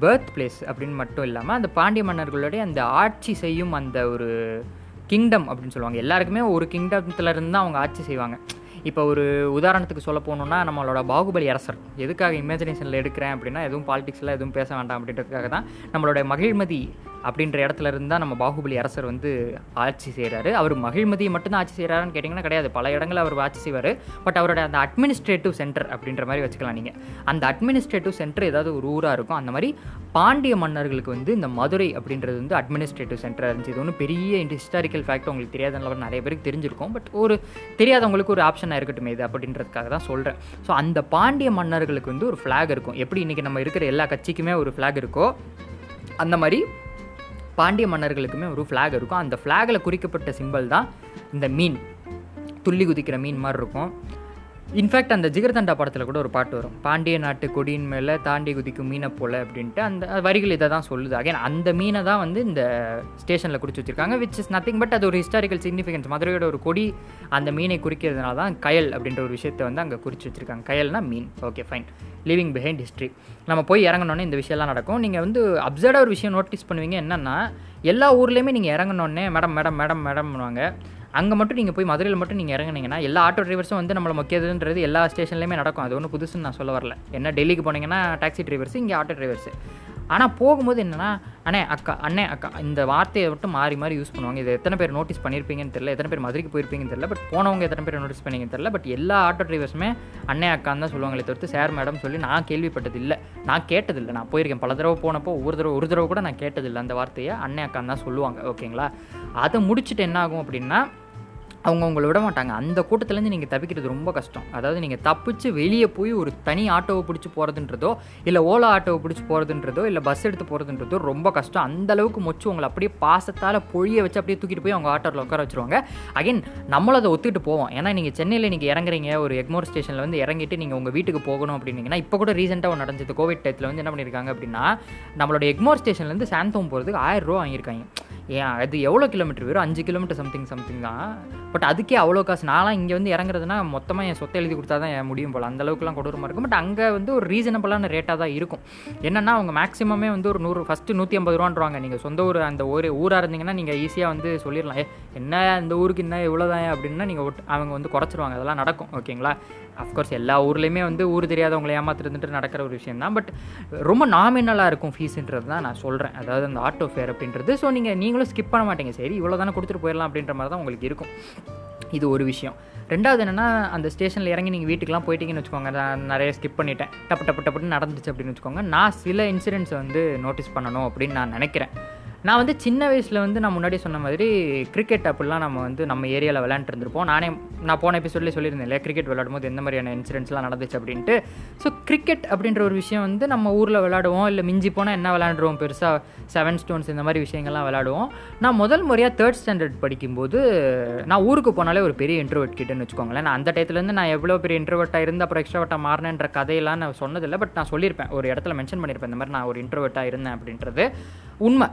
பேர்த் பிளேஸ் அப்படின்னு மட்டும் இல்லாமல் அந்த பாண்டிய மன்னர்களுடைய அந்த ஆட்சி செய்யும் அந்த ஒரு கிங்டம் அப்படின்னு சொல்லுவாங்க. எல்லாருக்குமே ஒரு கிங்டத்தில் இருந்து தான் அவங்க ஆட்சி செய்வாங்க. இப்போ ஒரு உதாரணத்துக்கு சொல்ல போகணுன்னா நம்மளோட பாகுபலி அரசர். எதுக்காக இமேஜினேஷனில் எடுக்கிறேன் அப்படின்னா எதுவும் பாலிடிக்ஸில் எதுவும் பேச வேண்டாம் அப்படின்றதுக்காக தான் நம்மளோட மகிழ்மதி அப்படின்ற இடத்துல இருந்து தான் நம்ம பாகுபலி அரசர் வந்து ஆட்சி செய்கிறாரு அவர் மகிழ்மதியை மட்டும்தான் ஆட்சி செய்கிறாருன்னு கேட்டிங்கன்னா கிடையாது. பல இடங்களில் அவர் ஆட்சி செய்வார். பட் அவரோட அந்த அட்மினிஸ்ட்ரேட்டிவ் சென்டர் அப்படின்ற மாதிரி வச்சுக்கலாம் நீங்கள் அந்த அட்மினிஸ்ட்ரேட்டிவ் சென்டர் ஏதாவது ஒரு ஊராக இருக்கும். அந்த மாதிரி பாண்டிய மன்னர்களுக்கு வந்து இந்த மதுரை அப்படின்றது வந்து அட்மினிஸ்ட்ரேட்டிவ் சென்டர் இருந்துச்சு. இது ஒன்றும் பெரிய ஹிஸ்டாரிக்கல் ஃபேக்ட் உங்களுக்கு தெரியாத நிறைய பேருக்கு தெரிஞ்சிருக்கும். பட் ஒரு தெரியாதவங்களுக்கு ஒரு ஆப்ஷனாக இருக்கட்டும் இது அப்படின்றதுக்காக தான் சொல்கிறேன் ஸோ அந்த பாண்டிய மன்னர்களுக்கு வந்து ஒரு ஃப்ளாக் இருக்கும். எப்படி இன்றைக்கி நம்ம இருக்கிற எல்லா கட்சிக்குமே ஒரு ஃப்ளாக் இருக்கோ அந்த மாதிரி பாண்டிய மன்னர்களுக்குமே ஒரு ஃப்ளாக் இருக்கும். அந்த ஃப்ளாகில் குறிக்கப்பட்ட சிம்பிள் தான் இந்த மீன். துள்ளி குதிக்கிற மீன் மாதிரி இருக்கும். இன்ஃபேக்ட் அந்த ஜிகர்தண்டா படத்தில் கூட ஒரு பாட்டு வரும். பாண்டிய நாட்டு கொடியின் மேலே தாண்டி குதிக்கும் மீனை போல அப்படின்ட்டு அந்த வரிகள் இதை தான் சொல்லுது. அகைன் அந்த மீனை தான் வந்து இந்த ஸ்டேஷனில் குறித்து வச்சிருக்காங்க விச் இஸ் நத்திங் பட் அது ஒரு ஹிஸ்டாரிக்கல் சிக்னிஃபிகன்ஸ் மதுரையோட ஒரு கொடி அந்த மீனை குறிக்கிறதுனால தான் கயல் அப்படின்ற ஒரு விஷயத்தை வந்து அங்கே குறித்து வச்சிருக்காங்க. கயல்னா மீன். Okay fine living behind history நம்ம போய் இறங்கினோன்னே இந்த விஷயம்லாம் நடக்கும். நீங்கள் வந்து அப்சர்டாக ஒரு விஷயம் நோட்டீஸ் பண்ணுவீங்க என்னென்னா எல்லா ஊர்லேயுமே நீங்கள் இறங்கினோடனே மேடம் மேடம் மேடம் மேடம்னுவாங்க. அங்கே மட்டும் நீங்கள் போய் மதுரையில் மட்டும் நீங்கள் இறங்குனீங்கன்னா எல்லா ஆட்டோ டிரைவர்ஸும் வந்து நம்மளை முக்கியதுன்றது எல்லா ஸ்டேஷன்லையுமே நடக்கும். அது ஒன்றும் புதுசுன்னு நான் சொல்ல வரல. என்ன டெல்லிக்கு போனீங்கன்னா டாக்ஸி டிரைவர்ஸ் இங்கே ஆட்டோ டிரைவர்ஸ் ஆனால் போகும்போது என்னென்னா அண்ணே அக்கா அண்ணே அக்கா இந்த வார்த்தையை மட்டும் மாறி மாறி யூஸ் பண்ணுவாங்க. இது எத்தனை பேர் நோட்டீஸ் பண்ணியிருப்பீங்கன்னு தெரியல. எத்தனை பேர் மதுரைக்கு போயிருப்பீங்கன்னு தெரியல. பட் போனவங்க எத்தனை பேர் நோட்டீஸ் பண்ணிங்கன்னு தெரியல. பட் எல்லா ஆட்டோ டிரைவர்ஸுமே அண்ணே அக்கான்னு தான் சொல்லுவாங்களே தவிர்த்து சார் மேடம் சொல்லி நான் கேள்விப்பட்டது இல்லை நான் கேட்டதில்லை. நான் போயிருக்கேன். பல தடவை போனப்போ ஒரு தடவை ஒரு தடவை கூட நான் கேட்டதில்லை அந்த வார்த்தையை. அண்ணே அக்கான்னு தான் சொல்லுவாங்க. ஓகேங்களா அதை முடிச்சுட்டு என்ன ஆகும் அப்படின்னா அவங்க உங்களை விட மாட்டாங்க. அந்த கூட்டத்துலேருந்து நீங்கள் தப்பிக்கிறது ரொம்ப கஷ்டம். அதாவது நீங்கள் தப்பிச்சு வெளியே போய் ஒரு தனி ஆட்டோவை பிடிச்சி போகிறதுன்றதோ இல்லை ஓலா ஆட்டோவை பிடிச்சி போகிறதுன்றதோ இல்லை பஸ் எடுத்து போகிறதுன்றதோ ரொம்ப கஷ்டம். அந்த அளவுக்கு மொச்சு உங்களை அப்படியே பாசத்தால் பொழிய வச்சு அப்படியே தூக்கிட்டு போய் அவங்க ஆட்டோவில் உட்கார வச்சுருவாங்க. அகைன் நம்மளும் அதை ஒத்துக்கிட்டு போவோம். ஏன்னா நீங்கள் சென்னையில் நீங்கள் இறங்குறீங்க ஒரு எக்மோர் ஸ்டேஷனில் வந்து இறங்கிட்டு நீங்கள் உங்கள் வீட்டுக்கு போகணும் அப்படின்னீங்கன்னா இப்போ கூட ரீசெண்டாக ஒன்று நடந்தது. கோவிட் டயத்தில் வந்து என்ன பண்ணியிருக்காங்க அப்படின்னா நம்மளோட எக்மோர் ஸ்டேஷன்லேருந்து சாந்தோம் போகிறதுக்கு ஆயிரம் ரூபா வாங்கியிருக்காங்க. ஏன் அது எவ்வளோ கிலோமீட்டர் வரும் அஞ்சு கிலோமீட்டர் சம்திங் சம்திங் தான். பட் அதுக்கே அவ்வளோ காசு. நான்லாம் இங்கே வந்து இறங்குறதுனா மொத்தமாக என் சொத்தை எழுதி கொடுத்தா தான் என் முடியும் போல். அந்தளவுக்குலாம் கொடூரமாக இருக்கும். பட் அங்கே வந்து ஒரு ரீசனபிளான ரேட்டாக தான் இருக்கும். என்னென்னா அவங்க மேக்ஸிமமே வந்து ஒரு நூறு ஃபஸ்ட்டு நூற்றி ஐம்பது ரூபான்றாங்க நீங்கள் சொந்த ஊர் அந்த ஊர் ஊராக இருந்தீங்கன்னா நீங்கள் ஈஸியாக வந்து சொல்லிடலாம். ஏ என்ன இந்த ஊருக்கு என்ன இவ்வளோதான் அப்படின்னா நீங்கள் அவங்க வந்து குறைச்சிருவாங்க. அதெல்லாம் நடக்கும். ஓகேங்களா அஃப்கோர்ஸ் எல்லா ஊர்லேயுமே வந்து ஊர் தெரியாதவங்களை ஏமாத்துறதுன்ட்டு நடக்கிற ஒரு விஷயம் தான் பட் ரொம்ப நாமினலாக இருக்கும் ஃபீஸுன்றது தான் நான் சொல்கிறேன் அதாவது அந்த ஆட்டோ ஃபேர் அப்படின்றது. ஸோ நீங்கள் நீங்களும் ஸ்கிப் பண்ண மாட்டீங்க. சரி இவ்வளோ தானே கொடுத்துட்டு போயிடலாம் அப்படின்ற மாதிரி தான் உங்களுக்கு இருக்கும். இது ஒரு விஷயம். ரெண்டாவது என்னென்னா அந்த ஸ்டேஷனில் இறங்கி நீங்கள் வீட்டுக்கெலாம் போயிட்டீங்கன்னு வச்சுக்கோங்க. நான் நிறைய ஸ்கிப் பண்ணிட்டேன். டப்பு டப்பு டப்புன்னு நடந்துச்சு அப்படின்னு வச்சுக்கோங்க. நான் சில இன்சிடென்ட்ஸை வந்து நோட்டீஸ் பண்ணணும் அப்படின்னு நான் நினைக்கிறேன். நான் வந்து சின்ன வயசில் வந்து நான் முன்னாடி சொன்ன மாதிரி கிரிக்கெட் அப்படிலாம் நம்ம வந்து நம்ம ஏரியாவில் விளையாண்டுருந்துருப்போம் நானே நான் போன எபிசோட்லேயே சொல்லியிருந்தேன் இல்லையா? கிரிக்கெட் விளையாடும் போது எந்த மாதிரியான இன்சிடென்ட்ஸ்லாம் நடந்துச்சு அப்படின்ட்டு. ஸோ கிரிக்கெட் அப்படின்ற ஒரு விஷயம் வந்து நம்ம ஊரில் விளாடுவோம் இல்லை மிஞ்சி போனால் என்ன விளாண்டுருவோம் பெருசாக செவன் ஸ்டோன்ஸ் இந்த மாதிரி விஷயங்கள்லாம் விளாடுவோம் நான் முதல் முறையாக தேர்ட் ஸ்டாண்டர்ட் படிக்கும்போது நான் ஊருக்கு போனாலே ஒரு பெரிய இன்டர்வெட் கிட்டேன்னு வச்சுக்கோங்களேன். நான் அந்த டயத்துலேருந்து நான் எவ்வளோ பெரிய இன்டர்வெட்டாக இருந்து அப்புறம் எக்ஸ்ட்ராவெட்டாக மாறினன்ற கதையெல்லாம் நான் சொன்னதில்லை. பட் நான் சொல்லியிருப்பேன். ஒரு இடத்துல மென்ஷன் பண்ணியிருப்பேன். இந்த மாதிரி நான் ஒரு இன்டர்வெட்டாக இருந்தேன் அப்படின்றது உண்மை.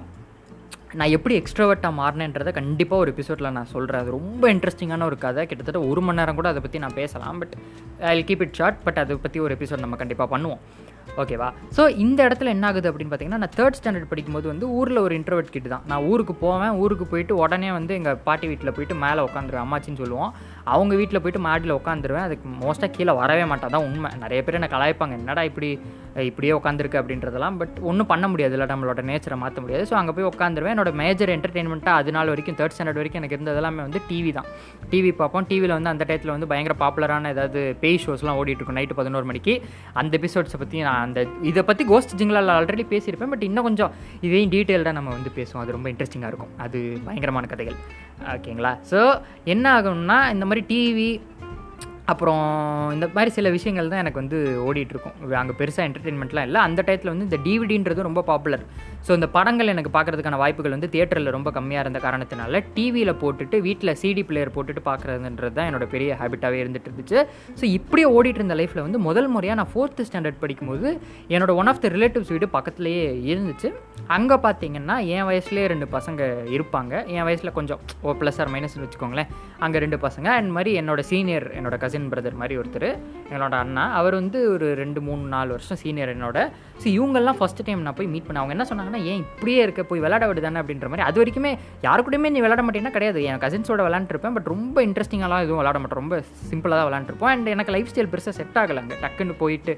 நான் எப்படி எக்ஸ்ட்ரோவர்ட்டாக மாறினேன்றதை கண்டிப்பாக ஒரு எபிசோடில் நான் சொல்கிறேன் அது ரொம்ப இன்ட்ரெஸ்டிங்கான ஒரு கதை. கிட்டத்தட்ட ஒரு மணி நேரம் கூட அதை பற்றி நான் பேசலாம். But I keep it short but அதை பற்றி ஒரு எபிசோட் நம்ம கண்டிப்பாக பண்ணுவோம். ஓகேவா ஸோ இந்த இடத்துல என்ன ஆகுது அப்படின்னு பார்த்தீங்கன்னா நான் தேர்ட் ஸ்டாண்டர்ட் படிக்கும்போது வந்து ஊரில் ஒரு இன்டர்வெட் கிட்டு தான். நான் ஊருக்கு போவேன். ஊருக்கு போயிட்டு உடனே வந்து எங்கள் பாட்டி வீட்டில் போயிட்டு மேலே உட்காந்துருவேன் அம்மாச்சின்னு சொல்லுவோம். அவங்க வீட்டில் போயிட்டு மாடியில் உட்காந்துருவேன் அதுக்கு மோஸ்ட்டாக கீழே வரவே மாட்டேன். தான் உண்மை. நிறைய பேர் என்ன கலாய்ப்பாங்க. என்னடா இப்படி இப்படியே உட்காந்துருக்கு அப்படின்றதெல்லாம். பட் ஒன்றும் பண்ண முடியாது. இல்லை நம்மளோட நேச்சரை மாற்ற முடியாது. ஸோ அங்கே போய் உட்காந்துருவேன் என்னோட மேஜர் என்டர்டெயின்மெண்ட்டாக அது நாள் வரைக்கும் தேர்ட் ஸ்டாண்டர்ட் வரைக்கும் எனக்கு இருந்தது எல்லாமே வந்து டிவி தான். டிவி பார்ப்போம். டிவியில் வந்து அந்த டயத்தில் வந்து பயங்கர பாப்புலரான ஏதாவது பேய் ஷோஸ்லாம் ஓடிட்டுருக்கும் நைட்டு பதினோரு மணிக்கு. அந்த எபிசோட்ஸை பற்றி நான் அந்த இதை பற்றி கோஸ்ட் ஜிங்கலால் ஆல்ரெடி பேசியிருப்பேன். பட் இன்னும் கொஞ்சம் இதையும் டீட்டெயில்டாக நம்ம வந்து பேசுவோம். அது ரொம்ப இன்ட்ரெஸ்டிங்காக இருக்கும். அது பயங்கரமான கதைகள். ஓகேங்களா ஸோ என்ன ஆகும்னா இந்த மாதிரி டிவி அப்புறம் இந்த மாதிரி சில விஷயங்கள் தான் எனக்கு வந்து ஓடிட்டுருக்கும் அங்கே பெருசாக என்டர்டெயின்மெண்ட்லாம் இல்லை. அந்த டயத்தில் வந்து இந்த டிவிடின்றது ரொம்ப பாப்புலர் ஸோ இந்த படங்கள் எனக்கு பார்க்குறதுக்கான வாய்ப்புகள் வந்து தேட்டரில் ரொம்ப கம்மியாக இருந்த காரணத்தினால டிவியில் போட்டுட்டு வீட்டில் சிடி பிளேயர் போட்டுட்டு பார்க்குறதுன்றது தான் என்னோட பெரிய ஹேபிட்டாகவே இருந்துட்டு இருந்துச்சு. ஸோ இப்படியே ஓடிட்டு இருந்த லைஃப்பில் வந்து முதல் முறையாக நான் ஃபோர்த்து ஸ்டாண்டர்ட் படிக்கும்போது என்னோட ஒன் ஆஃப் த ரிலேட்டிவ்ஸ் வீடு பக்கத்துலேயே இருந்துச்சு. அங்கே பார்த்தீங்கன்னா என் வயசுலேயே ரெண்டு பசங்க இருப்பாங்க. என் வயசில் கொஞ்சம் ஓ ப்ளஸ் ஆர் மைனஸ்னு வச்சுக்கோங்களேன். அங்கே ரெண்டு பசங்க அண்ட் மாதிரி என்னோட சீனியர் என்னோட கசின் பிரதர் மாதிரி ஒருத்தர் என்னோட அண்ணா. அவர் வந்து ஒரு ரெண்டு மூணு நாலு வருஷம் சீனியர் என்னோட. ஸோ இவங்கெல்லாம் ஃபஸ்ட் டைம் நான் போய் மீட் பண்ணேன். அவங்க என்ன சொன்னாங்க? சொன்னாங்கன்னா ஏன் இப்படியே இருக்க? போய் விளாட விடு தானே அப்படின்ற மாதிரி. அது வரைக்குமே யாரு கூடயுமே நீ விளாட மாட்டேன்னா கிடையாது. என் கசின்ஸோட விளாண்டுருப்பேன் பட் ரொம்ப இன்ட்ரெஸ்டிங்காலாம் எதுவும் விளாட மாட்டேன் ரொம்ப சிம்பிளாக தான் விளாண்டுருப்போம் அண்ட் எனக்கு லைஃப் ஸ்டைல் பெருசாக செட் ஆகலை அங்கே டக்குன்னு போயிட்டு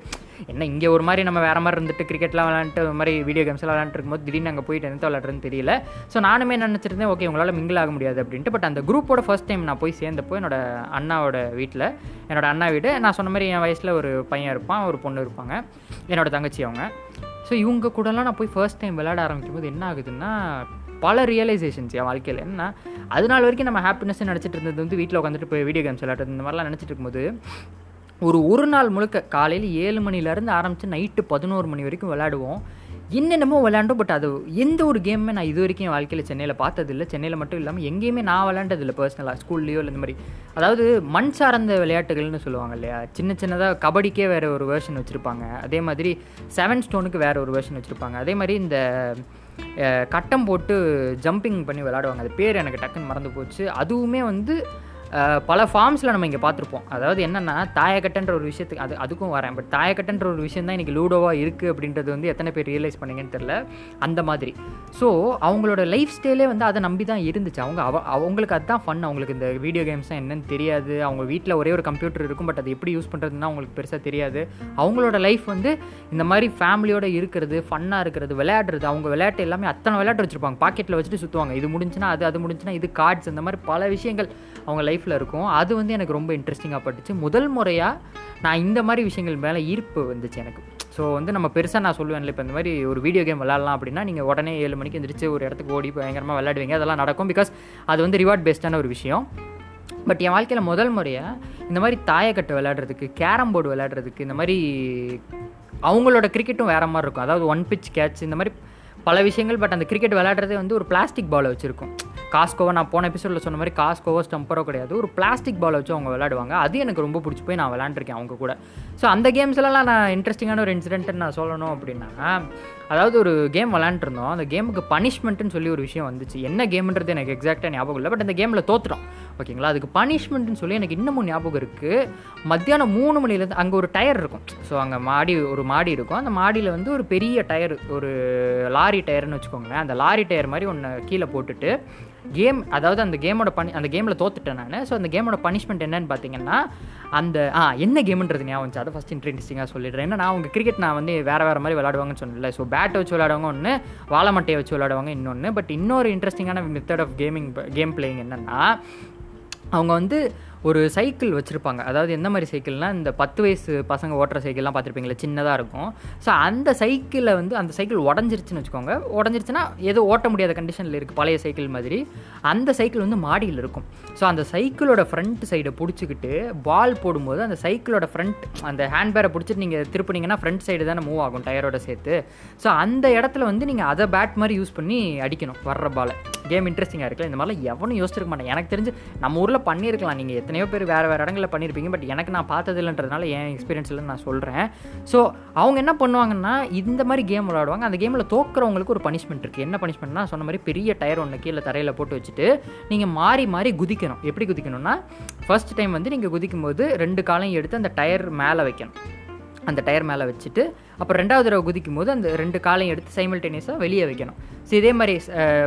என்ன இங்கே ஒரு மாதிரி நம்ம வேறு மாதிரி இருந்துட்டு கிரிக்கெட்லாம் விளாண்டுட்டு ஒரு மாதிரி வீடியோ கேம்ஸ்லாம் விளாண்டுருக்கும் போது திடீர்னு அங்கே போயிட்டு எந்த விளாட்றதுன்னு தெரியல. ஸோ நானுமே நினச்சிருந்தேன் ஓகே உங்களால் மிங்கிள் ஆக முடியாது அப்படின்ட்டு. பட் அந்த குரூப்போட ஃபஸ்ட் டைம் நான் போய் சேர்ந்தப்போ என்னோட அண்ணாவோட வீட்டில் என்னோட அண்ணா வீடு. நான் சொன்ன மாதிரி என் வயசில் ஒரு பையன் இருப்பான் ஒரு பொண்ணு இருப்பாங்க. என்னோட தங்கச்சி அவங்க. ஸோ இவங்க கூடலாம் நான் போய் ஃபர்ஸ்ட் டைம் விளையாட ஆரம்பிக்கும் போது என்ன ஆகுதுன்னா பல ரியலைசேஷன்ஸ் என் வாழ்க்கையில். என்ன அது நாள் வரைக்கும் நம்ம ஹாப்பினஸ் நினச்சிட்டு இருந்தது வந்து வீட்டில் உட்காந்துட்டு போய் வீடியோ கேம்ஸ் விளையாடுறது இந்த மாதிரிலாம் நினச்சிட்டு இருக்கும்போது ஒரு ஒரு நாள் முழுக்க காலையில் ஏழு மணிலேருந்து ஆரம்பித்து நைட்டு பதினோரு மணி வரைக்கும் விளையாடுவோம். என்னென்னமோ விளாண்டோ பட் அது எந்த ஒரு கேமுமே நான் இது வரைக்கும் என் வாழ்க்கையில் சென்னையில் பார்த்ததில்ல. சென்னையில் மட்டும் இல்லாமல் எங்கேயுமே நான் விளாண்டதில்லை பர்சனலாக ஸ்கூல்லையோ இல்லை இந்த மாதிரி. அதாவது மண் சார்ந்த விளையாட்டுகள்னு சொல்லுவாங்க இல்லையா? சின்ன சின்னதாக கபடிக்கே வேறு ஒரு வேர்ஷன் வச்சுருப்பாங்க. அதே மாதிரி செவன் ஸ்டோனுக்கு வேறு ஒரு வேர்ஷன் வச்சுருப்பாங்க. அதே மாதிரி இந்த கட்டம் போட்டு ஜம்பிங் பண்ணி விளாடுவாங்க அது பேர் எனக்கு டக்குன்னு மறந்து போச்சு. அதுவுமே வந்து பல ஃபார்ம்ஸில் நம்ம இங்கே பார்த்துருப்போம். அதாவது என்னென்னா தாயக்கட்டன்ற ஒரு விஷயத்துக்கு அது அதுக்கும் வரேன். பட் தாயக்கட்டன்ற ஒரு விஷயம் தான் இன்றைக்கி லூடோவாக இருக்குது அப்படின்றது வந்து எத்தனை பேர் ரியலைஸ் பண்ணீங்கன்னு தெரில அந்த மாதிரி. ஸோ அவங்களோட லைஃப் ஸ்டைலே வந்து அதை நம்பி தான் இருந்துச்சு. அவங்க அவ அவங்களுக்கு அதுதான் ஃபன் அவங்களுக்கு இந்த வீடியோ கேம்ஸ் தான் என்னன்னு தெரியாது. அவங்க வீட்டில் ஒரே ஒரு கம்ப்யூட்டர் இருக்கும் பட் அது எப்படி யூஸ் பண்ணுறதுன்னா அவங்களுக்கு பெருசாக தெரியாது. அவங்களோட லைஃப் வந்து இந்த மாதிரி ஃபேமிலியோடு இருக்கிறது ஃபன்னாக இருக்கிறது விளையாடுறது அவங்க விளையாட்டு எல்லாமே அத்தனை விளையாட்டு வச்சுருப்பாங்க. பாக்கெட்டில் வச்சுட்டு சுற்றுவாங்க இது முடிஞ்சுன்னா அது அது முடிஞ்சுன்னா இது கார்ட்ஸ் இந்த மாதிரி பல விஷயங்கள் அவங்க லைஃப் லைஃப்பில் இருக்கும். அது வந்து எனக்கு ரொம்ப இன்ட்ரெஸ்டிங்காக பட்டுச்சு. முதல் முறையாக நான் இந்த மாதிரி விஷயங்கள் மேலே ஈர்ப்பு வந்துச்சு எனக்கு. ஸோ வந்து நம்ம பெருசாக நான் சொல்லுவேன்ல இப்போ இந்த மாதிரி ஒரு வீடியோ கேம் விளாட்லாம் அப்படின்னா நீங்கள் உடனே ஏழு மணிக்கு எந்திரிச்சு ஒரு இடத்துக்கு ஓடி பயங்கரமாக விளையாடுவீங்க. அதெல்லாம் நடக்கும் பிகாஸ் அது வந்து ரிவார்ட் பேஸ்டான ஒரு விஷயம். பட் என் வாழ்க்கையில் முதல் முறையாக இந்த மாதிரி தாயக்கட்டு விளையாடுறதுக்கு கேரம் போர்டு விளையாடுறதுக்கு இந்த மாதிரி அவங்களோட கிரிக்கெட்டும் வேறு மாதிரி இருக்கும். அதாவது ஒன் பிச் கேட்ச் இந்த மாதிரி பல விஷயங்கள் பட் அந்த கிரிக்கெட் விளையாடுறதே வந்து ஒரு பிளாஸ்டிக் பாலை வச்சுருக்கும். காஸ்கோவை நான் போன எபிசோடில் சொன்ன மாதிரி காஸ்கோவோ ஸ்டம்பரோ கிடையாது. ஒரு பிளாஸ்டிக் பால் வச்சு அவங்க விளையாடுவாங்க. அது எனக்கு ரொம்ப பிடிச்சி போய் நான் விளாண்டுருக்கேன் அவங்க கூட. ஸோ அந்த கேம்ஸ்லலாம் நான் இன்ட்ரெஸ்டிங்கான ஒரு இன்சிடென்ட் நான் சொல்லணும் அப்படின்னா அதாவது ஒரு கேம் விளாண்டுருந்தோம் அந்த கேமுக்கு பனிஷ்மெண்ட்டுன்னு சொல்லி ஒரு விஷயம் வந்துச்சு. என்ன கேம்ன்றது எனக்கு எக்ஸாக்டாக ஞாபகம் இல்லை பட் அந்த கேமில் தோத்துட்டோம். ஓகேங்களா அதுக்கு பனிஷ்மெண்ட்னு சொல்லி எனக்கு இன்னமும் ஞாபகம் இருக்குது மத்தியானம் மூணு மணிலேருந்து அங்கே ஒரு டயர் இருக்கும். ஸோ அங்கே மாடி ஒரு மாடி இருக்கும். அந்த மாடியில் வந்து ஒரு பெரிய டயர் ஒரு லாரி டயர்னு வச்சுக்கோங்களேன். அந்த லாரி டயர் மாதிரி ஒன்று கீழே போட்டுட்டு கேம் அதாவது அந்த கேமோட பனி அந்த கேமில் தோத்துட்டேன் நான். ஸோ அந்த கேமோட பனிஷ்மெண்ட் என்னன்னு பார்த்தீங்கன்னா அந்த ஆ என்ன கேம்ன்றது ஞாபகம் அதை ஃபஸ்ட் இன்ட்ரெஸ்டிங்காக சொல்லிடுறேன். ஏன்னா நான் அவங்க கிரிக்கெட் நான் வந்து வேறு வேறு மாதிரி விளாடுவாங்கன்னு சொன்னல ஸோ பேட்டை வச்சு விளாடுவாங்க ஒன்று வாழமட்டையை வச்சு விளாடுவாங்க இன்னொன்று பட் இன்னொரு இன்ட்ரெஸ்டிங்கான method of gaming game playing என்னென்னா அவங்க வந்து ஒரு சைக்கிள் வச்சுருப்பாங்க. அதாவது எந்த மாதிரி சைக்கிள்னால் இந்த பத்து வயசு பசங்க ஓட்டுற சைக்கிள்லாம் பார்த்துருப்பீங்களா சின்னதாக இருக்கும். ஸோ அந்த சைக்கிளை வந்து அந்த சைக்கிள் உடஞ்சிருச்சுன்னு வச்சுக்கோங்க. உடஞ்சிருச்சுன்னா ஏதோ ஓட்ட முடியாத கண்டிஷனில் இருக்குது பழைய சைக்கிள் மாதிரி. அந்த சைக்கிள் வந்து மாடியில் இருக்கும். ஸோ அந்த சைக்கிளோட ஃப்ரண்ட் சைடை பிடிச்சிக்கிட்டு பால் போடும்போது அந்த சைக்கிளோட ஃப்ரண்ட் அந்த ஹேண்ட்பேரை பிடிச்சிட்டு நீங்கள் திருப்பினீங்கன்னா ஃப்ரண்ட் சைடு தானே மூவ் ஆகும் டயரோட சேர்த்து. ஸோ அந்த இடத்துல வந்து நீங்கள் அதை பேட் மாதிரி யூஸ் பண்ணி அடிக்கணும் வர்ற பாலை கேம் இன்ட்ரெஸ்டிங்காக இருக்குல்ல இந்த மாதிரிலாம் எவனும் யோசிச்சிருக்க மாட்டேன். எனக்கு தெரிஞ்சு நம்ம ஊரில் பண்ணியிருக்கலாம் நீங்கள் எத்தனையோ பேர் வேறு வேறு இடங்களில் பண்ணியிருப்பீங்க பட் எனக்கு நான் பார்த்ததில்லைன்றதுனால என் எக்ஸ்பீரியன்ஸில் நான் சொல்கிறேன் ஸோ அவங்க என்ன பண்ணுவாங்கன்னா இந்த மாதிரி கேம் விளாடுவாங்க அந்த கேமில் தோக்குறவங்களுக்கு ஒரு பனிஷ்மெண்ட் இருக்குது என்ன பனிஷ்மெண்ட்னா சொன்ன மாதிரி பெரிய டயர் ஒன்று கீழே தரையில் போட்டு வச்சுட்டு நீங்கள் மாறி மாறி குதிக்கணும். எப்படி குதிக்கணும்னா ஃபர்ஸ்ட் டைம் வந்து நீங்கள் குதிக்கும் போது ரெண்டு காலையும் எடுத்து அந்த டயர் மேலே வைக்கணும். அந்த டயர் மேலே வச்சுட்டு அப்புறம் ரெண்டாவது தடவை குதிக்கும் போது அந்த ரெண்டு காலையும் எடுத்து சைமல்டேனியஸாக வெளியே வைக்கணும். ஸோ இதே மாதிரி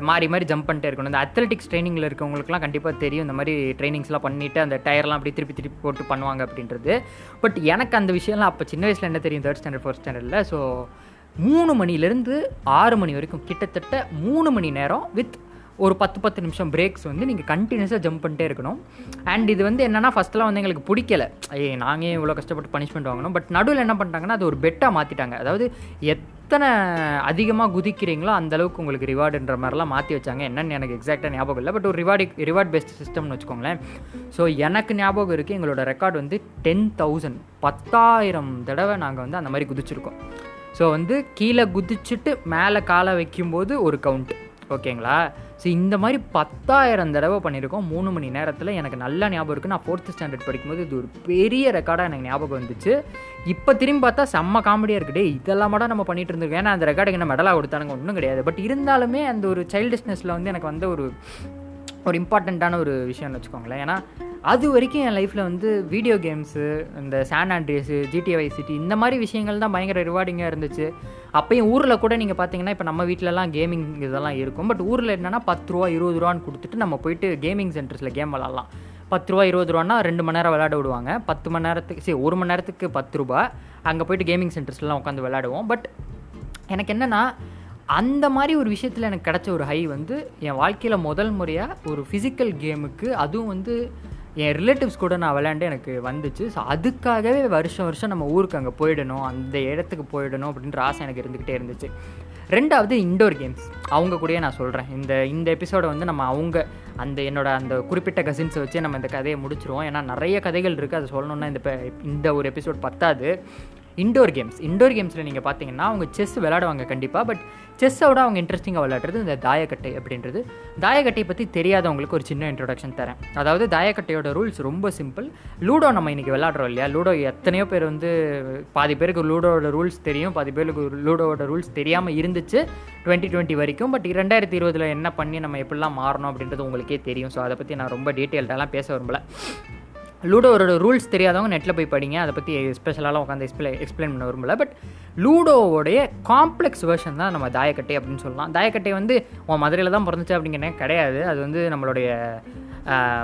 மாறி மாறி ஜம்ப் பண்ணிட்டே இருக்கணும். இந்த அத்லெட்டிக்ஸ் ட்ரைனிங்கில் இருக்கவங்களுக்குலாம் கண்டிப்பாக தெரியும். இந்த மாதிரி ட்ரைனிங்ஸ்லாம் பண்ணிவிட்டு அந்த டயர்லாம் அப்படி திருப்பி திருப்பி போட்டு பண்ணுவாங்க அப்படின்றது. பட் எனக்கு அந்த விஷயம்லாம் அப்போ சின்ன வயசில் என்ன தெரியும்? தேர்ட் ஸ்டாண்டர்ட் ஃபோர்த் ஸ்டாண்டர்டில் ஸோ மூணு மணிலேருந்து ஆறு மணி வரைக்கும் கிட்டத்தட்ட மூணு மணி நேரம் வித் ஒரு பத்து பத்து நிமிஷம் பிரேக்ஸ் வந்து நீங்கள் கண்டினியூஸாக ஜம்ப் பண்ணிட்டே இருக்கணும். அண்ட் இது வந்து என்னென்னா ஃபஸ்ட்டெலாம் வந்து எங்களுக்கு பிடிக்கல. ஏ நாங்கள் இவ்வளோ கஷ்டப்பட்டு பனிஷ்மெண்ட் வாங்கணும்? பட் நடுவில் என்ன பண்ணிட்டாங்கன்னா அது ஒரு பெட்டாக மாற்றிட்டாங்க அதாவது எத்தனை அதிகமாக குதிக்கிறீங்களோ அந்தளவுக்கு உங்களுக்கு ரிவார்டுன்ற மாதிரிலாம் மாற்றி வச்சாங்க. என்னென்னு எனக்கு எக்ஸாக்டாக ஞாபகம் இல்லை. பட் ஒரு ரிவார்டு ரிவார்ட் பெஸ்ட் சிஸ்டம்னு வச்சுக்கோங்களேன். ஸோ எனக்கு ஞாபகம் இருக்குது எங்களோட ரெக்கார்டு வந்து டென் தௌசண்ட் பத்தாயிரம் தடவை நாங்கள் வந்து அந்த மாதிரி குதிச்சிருக்கோம். ஸோ வந்து கீழே குதிச்சுட்டு மேலே காலை வைக்கும்போது ஒரு கவுண்ட்டு ஓகேங்களா ஸோ இந்த மாதிரி பத்தாயிரம் தடவை பண்ணியிருக்கோம். மூணு மணி நேரத்தில் எனக்கு நல்லா ஞாபகம் இருக்குது நான் ஃபோர்த்து ஸ்டாண்டர்ட் படிக்கும்போது இது ஒரு பெரிய ரெக்கார்டாக எனக்கு ஞாபகம் வந்துச்சு. இப்போ திரும்பி பார்த்தா செம்ம காமெடியாக இருக்குடே இதெல்லாம் மட்டும் நம்ம பண்ணிட்டு இருந்திருக்கோம். ஏன்னா அந்த ரெக்கார்டுக்கு என்ன மெடலாக கொடுத்தானுங்க. ஒன்றும் கிடையாது. பட் இருந்தாலுமே அந்த ஒரு சைல்டிஷ்னஸில் வந்து எனக்கு வந்து ஒரு ஒரு இம்பார்ட்டண்ட்டான ஒரு விஷயம்னு வச்சுக்கோங்களேன். ஏன்னா அது வரைக்கும் என் லைஃப்பில் வந்து வீடியோ கேம்ஸு இந்த சான் ஆண்ட்ரியஸு ஜிடிஐ சிட்டி இந்த மாதிரி விஷயங்கள் தான் பயங்கர ரிவார்டிங்காக இருந்துச்சு. அப்பயும் ஊரில் கூட நீங்கள் பார்த்தீங்கன்னா இப்போ நம்ம வீட்டிலலாம் கேமிங் இதெல்லாம் இருக்கும். பட் ஊரில் என்னென்னா பத்து ரூபா இருபது ரூபான்னு கொடுத்துட்டு நம்ம போயிட்டு கேமிங் சென்டர்ஸில் கேம் விளாட்லாம். பத்து ரூபா இருபது ரூபான்னா ரெண்டு மணி நேரம் விளையாட விடுவாங்க. பத்து மணி நேரத்துக்கு சரி ஒரு மணி நேரத்துக்கு பத்து ரூபா அங்கே போயிட்டு கேமிங் சென்டர்ஸ்லாம் உட்காந்து விளையாடுவோம் பட் எனக்கு என்னென்னா அந்த மாதிரி ஒரு விஷயத்தில் எனக்கு கிடச்ச ஒரு ஹை வந்து என் வாழ்க்கையில் முதல் முறையாக ஒரு ஃபிசிக்கல் கேமுக்கு அதுவும் வந்து என் ரிலேட்டிவ்ஸ் கூட நான் விளையாண்டு எனக்கு வந்துச்சு. ஸோ அதுக்காகவே வருஷம் வருஷம் நம்ம ஊருக்கு அங்கே போயிடணும் அந்த இடத்துக்கு போயிடணும் அப்படின்ற ஆசை எனக்கு இருந்துக்கிட்டே இருந்துச்சு. ரெண்டாவது இண்டோர் கேம்ஸ் அவங்க கூடயே நான் சொல்கிறேன் இந்த இந்த எபிசோடை வந்து நம்ம அவங்க அந்த என்னோட அந்த குறிப்பிட்ட கசின்ஸை வச்சே நம்ம இந்த கதையை முடிச்சிருவோம். ஏன்னா நிறைய கதைகள் இருக்குது அதை சொல்லணுன்னா இந்த இந்த ஒரு எபிசோட் பத்தாது. இண்டோர் கேம்ஸ் இண்டோர் கேம்ஸில் நீங்கள் பார்த்தீங்கன்னா அவங்க செஸ் விளாடுவாங்க கண்டிப்பாக பட் செஸ்ஸோட அவங்க இன்ட்ரெஸ்டிங்காக விளையாடுறது இந்த தாயக்கட்டை அப்படின்றது. தாயக்கட்டையை பற்றி தெரியாதவங்களுக்கு ஒரு சின்ன இன்ட்ரொடக்ஷன் தரேன். அதாவது தாயக்கட்டையோட ரூல்ஸ் ரொம்ப சிம்பிள் லூடோ நம்ம இன்றைக்கி விளாடுறோம் இல்லையா? லூடோ எத்தனையோ பேர் வந்து பாதி பேருக்கு லூடோவோட ரூல்ஸ் தெரியும் பாதி பேருக்கு லூடோவோட ரூல்ஸ் தெரியாமல் இருந்துச்சு டுவெண்ட்டி டுவெண்ட்டி வரைக்கும். பட் ரெண்டாயிரத்தி இருபதில் என்ன பண்ணி நம்ம எப்படிலாம் மாறணும் அப்படின்றது உங்களுக்கே தெரியும். ஸோ அதை பற்றி நான் ரொம்ப டீட்டெயில்டெல்லாம் பேச விரும்பலை. லூடோவோட ரூல்ஸ் தெரியாதவங்க நெட்டில் போய் படிங்க. அதை பற்றி ஸ்பெஷலாலாம் உட்காந்து எக்ஸ்பிளை எக்ஸ்பிளைன் பண்ண விரும்பல. பட் லூடோவோடைய காம்ப்ளெக்ஸ் வேர்ஷன் தான் நம்ம தாயக்கட்டை அப்படின்னு சொல்லலாம். தாயக்கட்டை வந்து உன் மதுரையில் தான் பிறந்துச்சு அப்படிங்கிறனே கிடையாது. அது வந்து நம்மளுடைய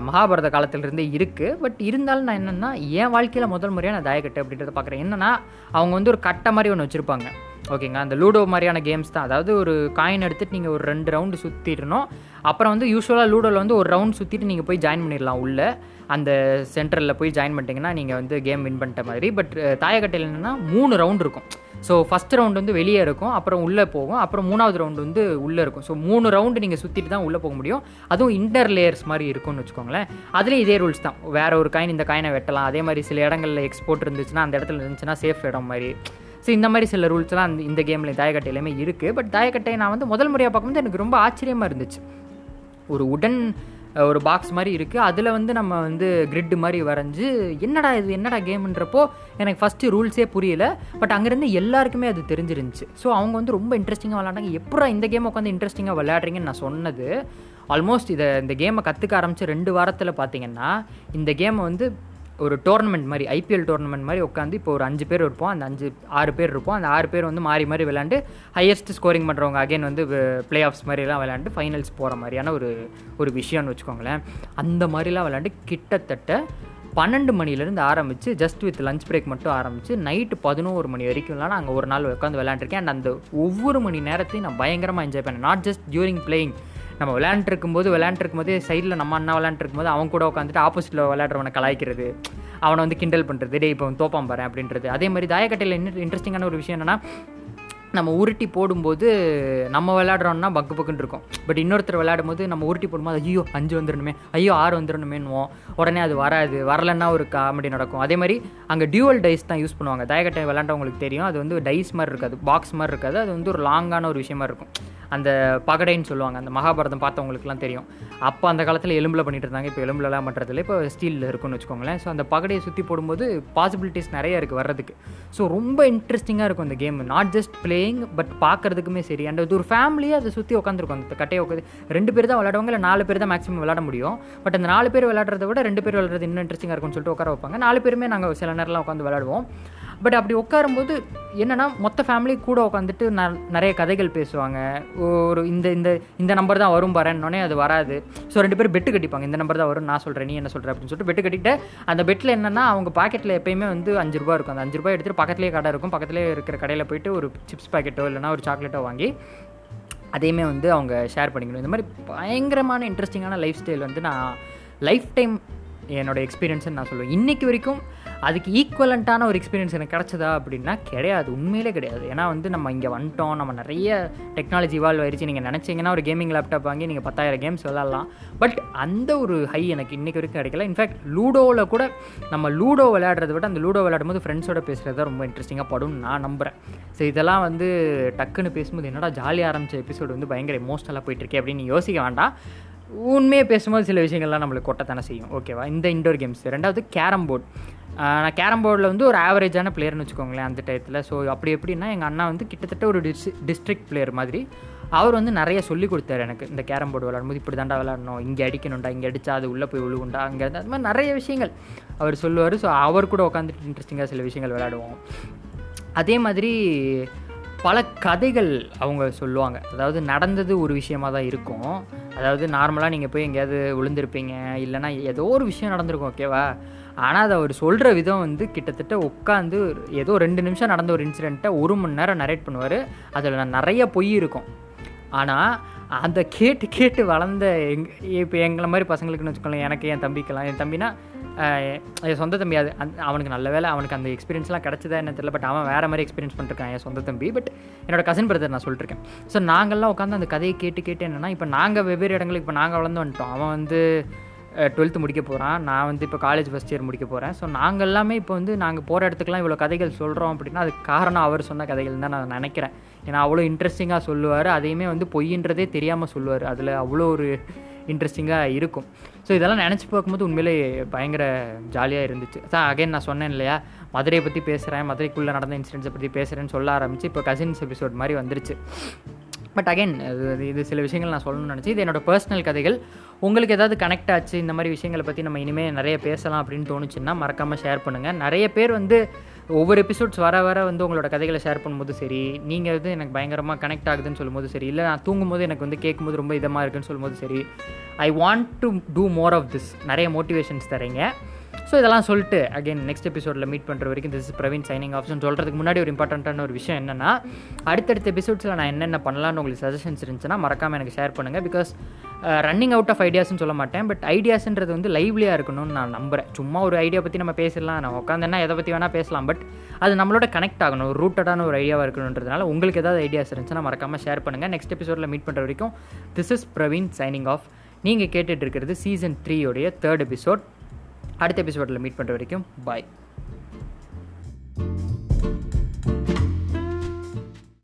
மகாபாரத காலத்திலிருந்தே இருக்குது பட் இருந்தாலும் நான் என்னென்னா என் வாழ்க்கையில் முதல் முறையாக நான் தாயக்கட்டை அப்படின்றத பார்க்குறேன் என்னென்னா அவங்க வந்து ஒரு கட்டை மாதிரி ஒன்று வச்சுருப்பாங்க. ஓகேங்க. அந்த லூடோ மாதிரியான கேம்ஸ் தான். அதாவது ஒரு காயின் எடுத்துகிட்டு நீங்கள் ஒரு ரெண்டு ரவுண்டு சுற்றிடணும் அப்புறம் வந்து யூஸ்வலாக லூடோவில் வந்து ஒரு ரவுண்ட் சுற்றிட்டு நீங்கள் போய் ஜாயின் பண்ணிடலாம் உள்ளே. அந்த சென்டரில் போய் ஜாயின் பண்ணிட்டீங்கன்னா நீங்கள் வந்து கேம் வின் பண்ணிட்ட மாதிரி. பட் தாயக்கட்டையில் என்னென்னா மூணு ரவுண்ட் இருக்கும். ஸோ ஃபஸ்ட் ரவுண்டு வந்து வெளியே இருக்கும் அப்புறம் உள்ளே போகும் அப்புறம் மூணாவது ரவுண்டு வந்து உள்ளே இருக்கும். ஸோ மூணு ரவுண்டு நீங்கள் சுற்றிட்டு தான் உள்ளே போக முடியும். அதுவும் இன்டர் லேயர்ஸ் மாதிரி இருக்கும்னு வச்சுக்கோங்களேன். அதுலேயும் இதே ரூல்ஸ் தான். வேறு ஒரு காயின் இந்த காயினை வெட்டலாம். அதே மாதிரி சில இடங்களில் எக்ஸ்போர்ட் இருந்துச்சுன்னா அந்த இடத்துல இருந்துச்சுன்னா சேஃப் இடம் மாதிரி. ஸோ இந்த மாதிரி சில ரூல்ஸ்லாம் அந்த இந்த கேமில் தாயக்கட்டையிலுமே இருக்குது பட் தாயக்கட்டை நான் வந்து முதல் முறையாக பார்க்கும்போது எனக்கு ரொம்ப ஆச்சரியமாக இருந்துச்சு. ஒரு உடன் ஒரு பாக்ஸ் மாதிரி இருக்குது அதில் வந்து நம்ம வந்து கிரிட் மாதிரி வரைஞ்சி என்னடா இது என்னடா கேம்ன்றப்போ எனக்கு ஃபஸ்ட்டு ரூல்ஸே புரியல. பட் அங்கேருந்து எல்லாருக்குமே அது தெரிஞ்சிருந்துச்சு. ஸோ அவங்க வந்து ரொம்ப இன்ட்ரெஸ்டிங்காக விளாண்டாங்க எப்படா இந்த கேம் உட்காந்து இன்ட்ரெஸ்டிங்காக விளையாடுறீங்கன்னு நான் சொன்னது. ஆல்மோஸ்ட் இதை இந்த கேமை கற்றுக்க ஆரம்பித்து ரெண்டு வாரத்தில் பார்த்தீங்கன்னா இந்த கேமை வந்து ஒரு டோர்னமெண்ட் மாதிரி ஐபிஎல் டோர்னமெண்ட் மாதிரி உட்காந்து இப்போ ஒரு அஞ்சு பேர் இருப்போம். அந்த அஞ்சு ஆறு பேர் இருப்போம். அந்த ஆறு பேர் வந்து மாறி மாறி விளாண்டு ஹையஸ்ட் ஸ்கோரிங் பண்ணுறவங்க அகைன் வந்து பிளே ஆஃப்ஸ் மாதிரிலாம் விளாண்டு ஃபைனல்ஸ் போகிற மாதிரியான ஒரு ஒரு விஷயம்னு வச்சுக்கோங்களேன். அந்த மாதிரிலாம் விளாண்டு கிட்டத்தட்ட பன்னெண்டு மணிலேருந்து ஆரம்பித்து ஜஸ்ட் வித் லஞ்ச் பிரேக் மட்டும் ஆரம்பித்து நைட்டு பதினோரு மணி வரைக்கும்லாம் நான் ஒரு நாள் உட்காந்து விளாண்டுருக்கேன் அண்ட் அந்த ஒவ்வொரு மணி நேரத்தையும் நான் பயங்கரமாக என்ஜாய் பண்ணேன். நாட் ஜஸ்ட் டியூரிங் பிளேயிங் நம்ம விளையாண்டுருக்கும் போது விளையாண்டுருக்கும் போது சைடில் நம்ம அண்ணா விளையாண்டுருக்கும் போது அவன் கூட உட்காந்துட்டு ஆப்போசிட்டில் விளையாடுறவனை கலாய்க்கிறது அவனை வந்து கிண்டல் பண்ணுறது டே இப்போ தோப்பான் பாரு அப்படின்றது. அதே மாதிரி தாயக்கட்டையில் என்ன இன்ட்ரெஸ்டிங்கான ஒரு விஷயம் என்னென்னா நம்ம உருட்டி போடும்போது நம்ம விளையாடுறோம்னா பக்கு பக்குன்னு இருக்கும். பட் இன்னொருத்தர் விளையாடும் போது நம்ம உருட்டி போடும்போது ஐயோ அஞ்சு வந்துடணுமே ஐயோ ஆறு வந்துடணுமேனுவோம் உடனே அது வராது வரலன்னா ஒரு காமெடி நடக்கும். அதே மாதிரி அங்கே டியூவல் டைஸ் தான் யூஸ் பண்ணுவாங்க. தயக்கட்டை விளையாண்டவங்களுக்கு தெரியும். அது வந்து டைஸ் மாதிரி இருக்காது பாக்ஸ் மாதிரி இருக்காது. அது வந்து ஒரு லாங்கான ஒரு விஷயமா இருக்கும். அந்த பகடைன்னு சொல்லுவாங்க அந்த மகாபாரதம் பார்த்தவங்களுக்குலாம் தெரியும். அப்போ அந்த காலத்தில் எலும்பில் பண்ணிட்டு இருந்தாங்க. இப்போ எலும்புலலாம் பண்ணுறதுல இப்போ ஸ்டீலில் இருக்குன்னு வச்சுக்கோங்களேன். ஸோ அந்த பகடையை சுற்றி போடும்போது பாசிபிலிட்டிஸ் நிறைய இருக்குது வர்றதுக்கு. ஸோ ரொம்ப இன்ட்ரெஸ்டிங்காக இருக்கும் அந்த game not just playing but பார்க்குறதுக்குமே சரி. அண்ட் அது ஒரு ஃபேமிலியே அதை சுற்றி உட்காந்துருக்கும் அந்த கட்டையை உட்காந்து ரெண்டு பேர் தான் விளையாடுவாங்க இல்லை நாலு பேர் தான் மேக்ஸிமம் விளையாட முடியும். பட் அந்த நாலு பேர் விளையாடுறத விட ரெண்டு பேர் விளையாடுறது இன்னும் இன்ட்ரெஸ்டிங்காக இருக்கும்னு சொல்லிட்டு உட்கார வைப்பாங்க. நாலு பேருமே நாங்கள் சில நேரம்லாம் உட்காந்து விளையாடுவோம். பட் அப்படி உட்காரும்போது என்னென்னா மொத்த ஃபேமிலி கூட உட்காந்துட்டு ந நிறைய கதைகள் பேசுவாங்க. ஒரு இந்த இந்த இந்த நம்பர் தான் வரும் பாருன்னொடனே அது வராது. ஸோ ரெண்டு பேரும் பெட்டு கட்டிப்பாங்க. இந்த நம்பர் தான் வரும் நான் சொல்கிறேன் நீ என்ன சொல்கிற அப்படின்னு சொல்லிட்டு பெட்டு கட்டிட்டு அந்த பெட்டில் என்னென்னா அவங்க பாக்கெட்டில் எப்பயுமே வந்து அஞ்சு ரூபா இருக்கும். அந்த அஞ்சு ரூபாய் எடுத்துகிட்டு பக்கத்துலேயே கடை இருக்கும். பக்கத்துலேயே இருக்கிற கடையில் போயிட்டு ஒரு சிப்ஸ் பாக்கெட்டோ இல்லைனா ஒரு சாக்லேட்டோ வாங்கி அதையுமே வந்து அவங்க ஷேர் பண்ணிக்கணும். இந்த மாதிரி பயங்கரமான இன்ட்ரெஸ்டிங்கான லைஃப் ஸ்டைல் வந்து நான் லைஃப் டைம் என்னோடய எக்ஸ்பீரியன்ஸ்னு நான் சொல்லுவேன். இன்றைக்கி வரைக்கும் அதுக்கு ஈக்குவலண்ட்டான ஒரு எக்ஸ்பீரியன்ஸ் எனக்கு கிடச்சதா அப்படின்னா கிடையாது. உண்மையிலே கிடையாது. ஏன்னா வந்து நம்ம இங்கே வந்துட்டோம். நம்ம நிறைய டெக்னாலஜி இவால்வ் ஆயிடுச்சு நீங்கள் நினச்சிங்கன்னா ஒரு கேமிங் லேப்டாப் வாங்கி நீங்கள் பத்தாயிரம் கேம்ஸ் விளாட்லாம் பட் அந்த ஒரு ஹை எனக்கு இன்றைக்கி வரைக்கும் கிடைக்கல. இன்ஃபேக்ட் லூடோவில் கூட நம்ம லூடோ விளையாடுறத விட அந்த லூடோ விளையாடும் போது ஃப்ரெண்ட்ஸோட பேசுகிறது தான் ரொம்ப இன்ட்ரெஸ்டிங்காக படும்னு நான் நம்புகிறேன் ஸோ இதெல்லாம் வந்து டக்குன்னு பேசும்போது என்னடா ஜாலியாக ஆரம்பித்த எபிசோடு வந்து பயங்கர எமோஷ்னலாக போயிட்டுருக்கே அப்படின்னு யோசிக்க வேண்டாம். உண்மையை பேசும்போது சில விஷயங்கள்லாம் நம்மளுக்கு கொட்டத்தானே செய்யும். ஓகேவா? இந்த இண்டோர் கேம்ஸ் ரெண்டாவது கேரம் போர்டு நான் கேரம் போர்டில் வந்து ஒரு ஆவரேஜான பிளேயர்னு வச்சுக்கோங்களேன் அந்த டயத்தில் ஸோ அப்படி எப்படின்னா எங்கள் அண்ணா வந்து கிட்டத்தட்ட ஒரு டிஸ் டிஸ்ட்ரிக்ட் பிளேயர் மாதிரி அவர் வந்து நிறைய சொல்லி கொடுத்தாரு எனக்கு. இந்த கேரம் போர்டு விளாடும்போது இப்படி தாண்டா விளாடணும் இங்கே அடிக்கணும்டா இங்கே அடித்தா அது உள்ளே போய் விழுவுண்டா அங்கே அது மாதிரி நிறைய விஷயங்கள் அவர் சொல்லுவார். ஸோ அவர் கூட உட்காந்துட்டு இன்ட்ரெஸ்டிங்காக சில விஷயங்கள் விளையாடுவோம். அதே மாதிரி பல கதைகள் அவங்க சொல்லுவாங்க. அதாவது நடந்தது ஒரு விஷயமாக தான் இருக்கும். அதாவது நார்மலாக நீங்கள் போய் எங்கேயாவது விழுந்திருப்பீங்க. இல்லைனா ஏதோ ஒரு விஷயம் நடந்திருக்கும் ஓகேவா ஆனால் அதை அவர் சொல்கிற விதம் வந்து கிட்டத்தட்ட உட்காந்து ஏதோ ரெண்டு நிமிஷம் நடந்த ஒரு இன்சிடெண்ட்டை ஒரு மணி நேரம் நரேட் பண்ணுவார். அதில் நிறைய பொய் இருக்கும். ஆனால் அந்த கேட்டு கேட்டு வளர்ந்த எங் இப்போ எங்களை மாதிரி பசங்களுக்குன்னு வச்சுக்கோங்களேன் எனக்கு என் தம்பிக்கெல்லாம் என் தம்பினா என் சொந்த தம்பி அது அந் அவனுக்கு நல்ல வேலை அவனுக்கு அந்த எக்ஸ்பீரியன்ஸ்லாம் கிடச்சதா என்ன தெரியல பட் அவன் வேறு மாதிரி எக்ஸ்பீரியன்ஸ் பண்ணிருக்கான் என் சொந்த தம்பி. பட் என்னோட கசின் பிரதர் நான் சொல்லிட்டுருக்கேன். ஸோ நாங்கள்லாம் உட்காந்து அந்த கதையை கேட்டு கேட்டு என்னென்னா இப்போ நாங்கள் வெவ்வேறு இடங்களுக்கு இப்போ நாங்கள் வளர்ந்து வந்துட்டோம். அவன் வந்து டுவெல்த்து முடிக்க போகிறான் நான் வந்து இப்போ காலேஜ் ஃபஸ்ட் இயர் முடிக்க போகிறேன் ஸோ நாங்கள் எல்லாமே இப்போ வந்து நாங்கள் போகிற இடத்துக்குலாம் இவ்வளோ கதைகள் சொல்கிறோம் அப்படின்னா அதுக்கு காரணம் அவர் சொன்ன கதைகள் தான் நான் நினைக்கிறேன். ஏன்னா அவ்வளோ இன்ட்ரெஸ்டிங்காக சொல்லுவார். அதையுமே வந்து பொய்ன்றதே தெரியாமல் சொல்லுவார். அதில் அவ்வளோ ஒரு இன்ட்ரெஸ்டிங்காக இருக்கும். ஸோ இதெல்லாம் நினச்சி பார்க்கும்போது உண்மையிலே பயங்கர ஜாலியாக இருந்துச்சு. சார் அகைன் நான் சொன்னேன் இல்லையா? மதுரையை பற்றி பேசுகிறேன் மதுரைக்குள்ளே நடந்த இன்சிடென்ட்ஸை பற்றி பேசுகிறேன்னு சொல்ல ஆரம்பிச்சு இப்போ கசின்ஸ் எபிசோட் மாதிரி வந்துருச்சு. பட் அகைன் இது இது சில விஷயங்கள் நான் சொல்லணும்னு நினச்சி இது என்னோடய பர்சனல் கதைகள். உங்களுக்கு ஏதாவது கனெக்ட் ஆச்சு இந்த மாதிரி விஷயங்களை பற்றி நம்ம இனிமேல் நிறைய பேசலாம் அப்படின்னு தோணுச்சுன்னா மறக்காமல் ஷேர் பண்ணுங்கள் நிறைய பேர் வந்து ஒவ்வொரு எபிசோட்ஸ் வர வர வந்து உங்களோட கதைகளை ஷேர் பண்ணும்போது சரி நீங்கள் வந்து எனக்கு பயங்கரமாக கனெக்ட் ஆகுதுன்னு சொல்லும்போது சரி இல்லை நான் தூங்கும்போது எனக்கு வந்து கேட்கும்போது ரொம்ப இதமாக இருக்குன்னு சொல்லும்போது சரி I want to do more of this நிறைய மோட்டிவேஷன்ஸ் தரீங்க ஸோ இதெல்லாம் சொல்லிட்டு அகைன் நெக்ஸ்ட் எபிசோடில் மீட் பண்ணுற வரைக்கும் திஸ் இஸ் பிரவீன் சைனிங் ஆஃப்னு சொல்கிறதுக்கு முன்னாடி ஒரு இம்பார்ட்டண்ட்டான ஒரு விஷயம் என்னென்னா அடுத்தடுத்த எபிசோட்ஸில் நான் என்னென்ன பண்ணலான்னு உங்களுக்கு சஜஷன்ஸ் இருந்துச்சுன்னா மறக்காமல் எனக்கு ஷேர் பண்ணுங்கள் பிகாஸ் ரன்னிங் அவுட் ஆஃப் ஐடியாஸ்னு சொல்ல மாட்டேன். பட் ஐடியாஸ்ன்றது வந்து லைவ்லியாக இருக்கணும்னு நான் நம்புகிறேன் சும்மா ஒரு ஐடியா பற்றி நம்ம பேசலாம் நான் உட்காந்துன்னா எதை பற்றி வேணால் பேசலாம். பட் அது நம்மளோட கனெக்ட் ஆகணும். ஒரு ரூட்டடான ஒரு ஐடியாவாக இருக்கணுன்றதுனால உங்களுக்கு ஏதாவது ஐடியாஸ் இருந்துச்சுன்னா மறக்காமல் ஷேர் பண்ணுங்கள் நெக்ஸ்ட் எபிசோடில் மீட் பண்ணுற வரைக்கும் this is Praveen signing off நீங்கள் கேட்டுட்டு இருக்கிறது சீசன் த்ரீயோடைய தேர்ட் எபிசோட் அடுத்த எபிசோடில் மீட் பண்ணுற வரைக்கும் பாய்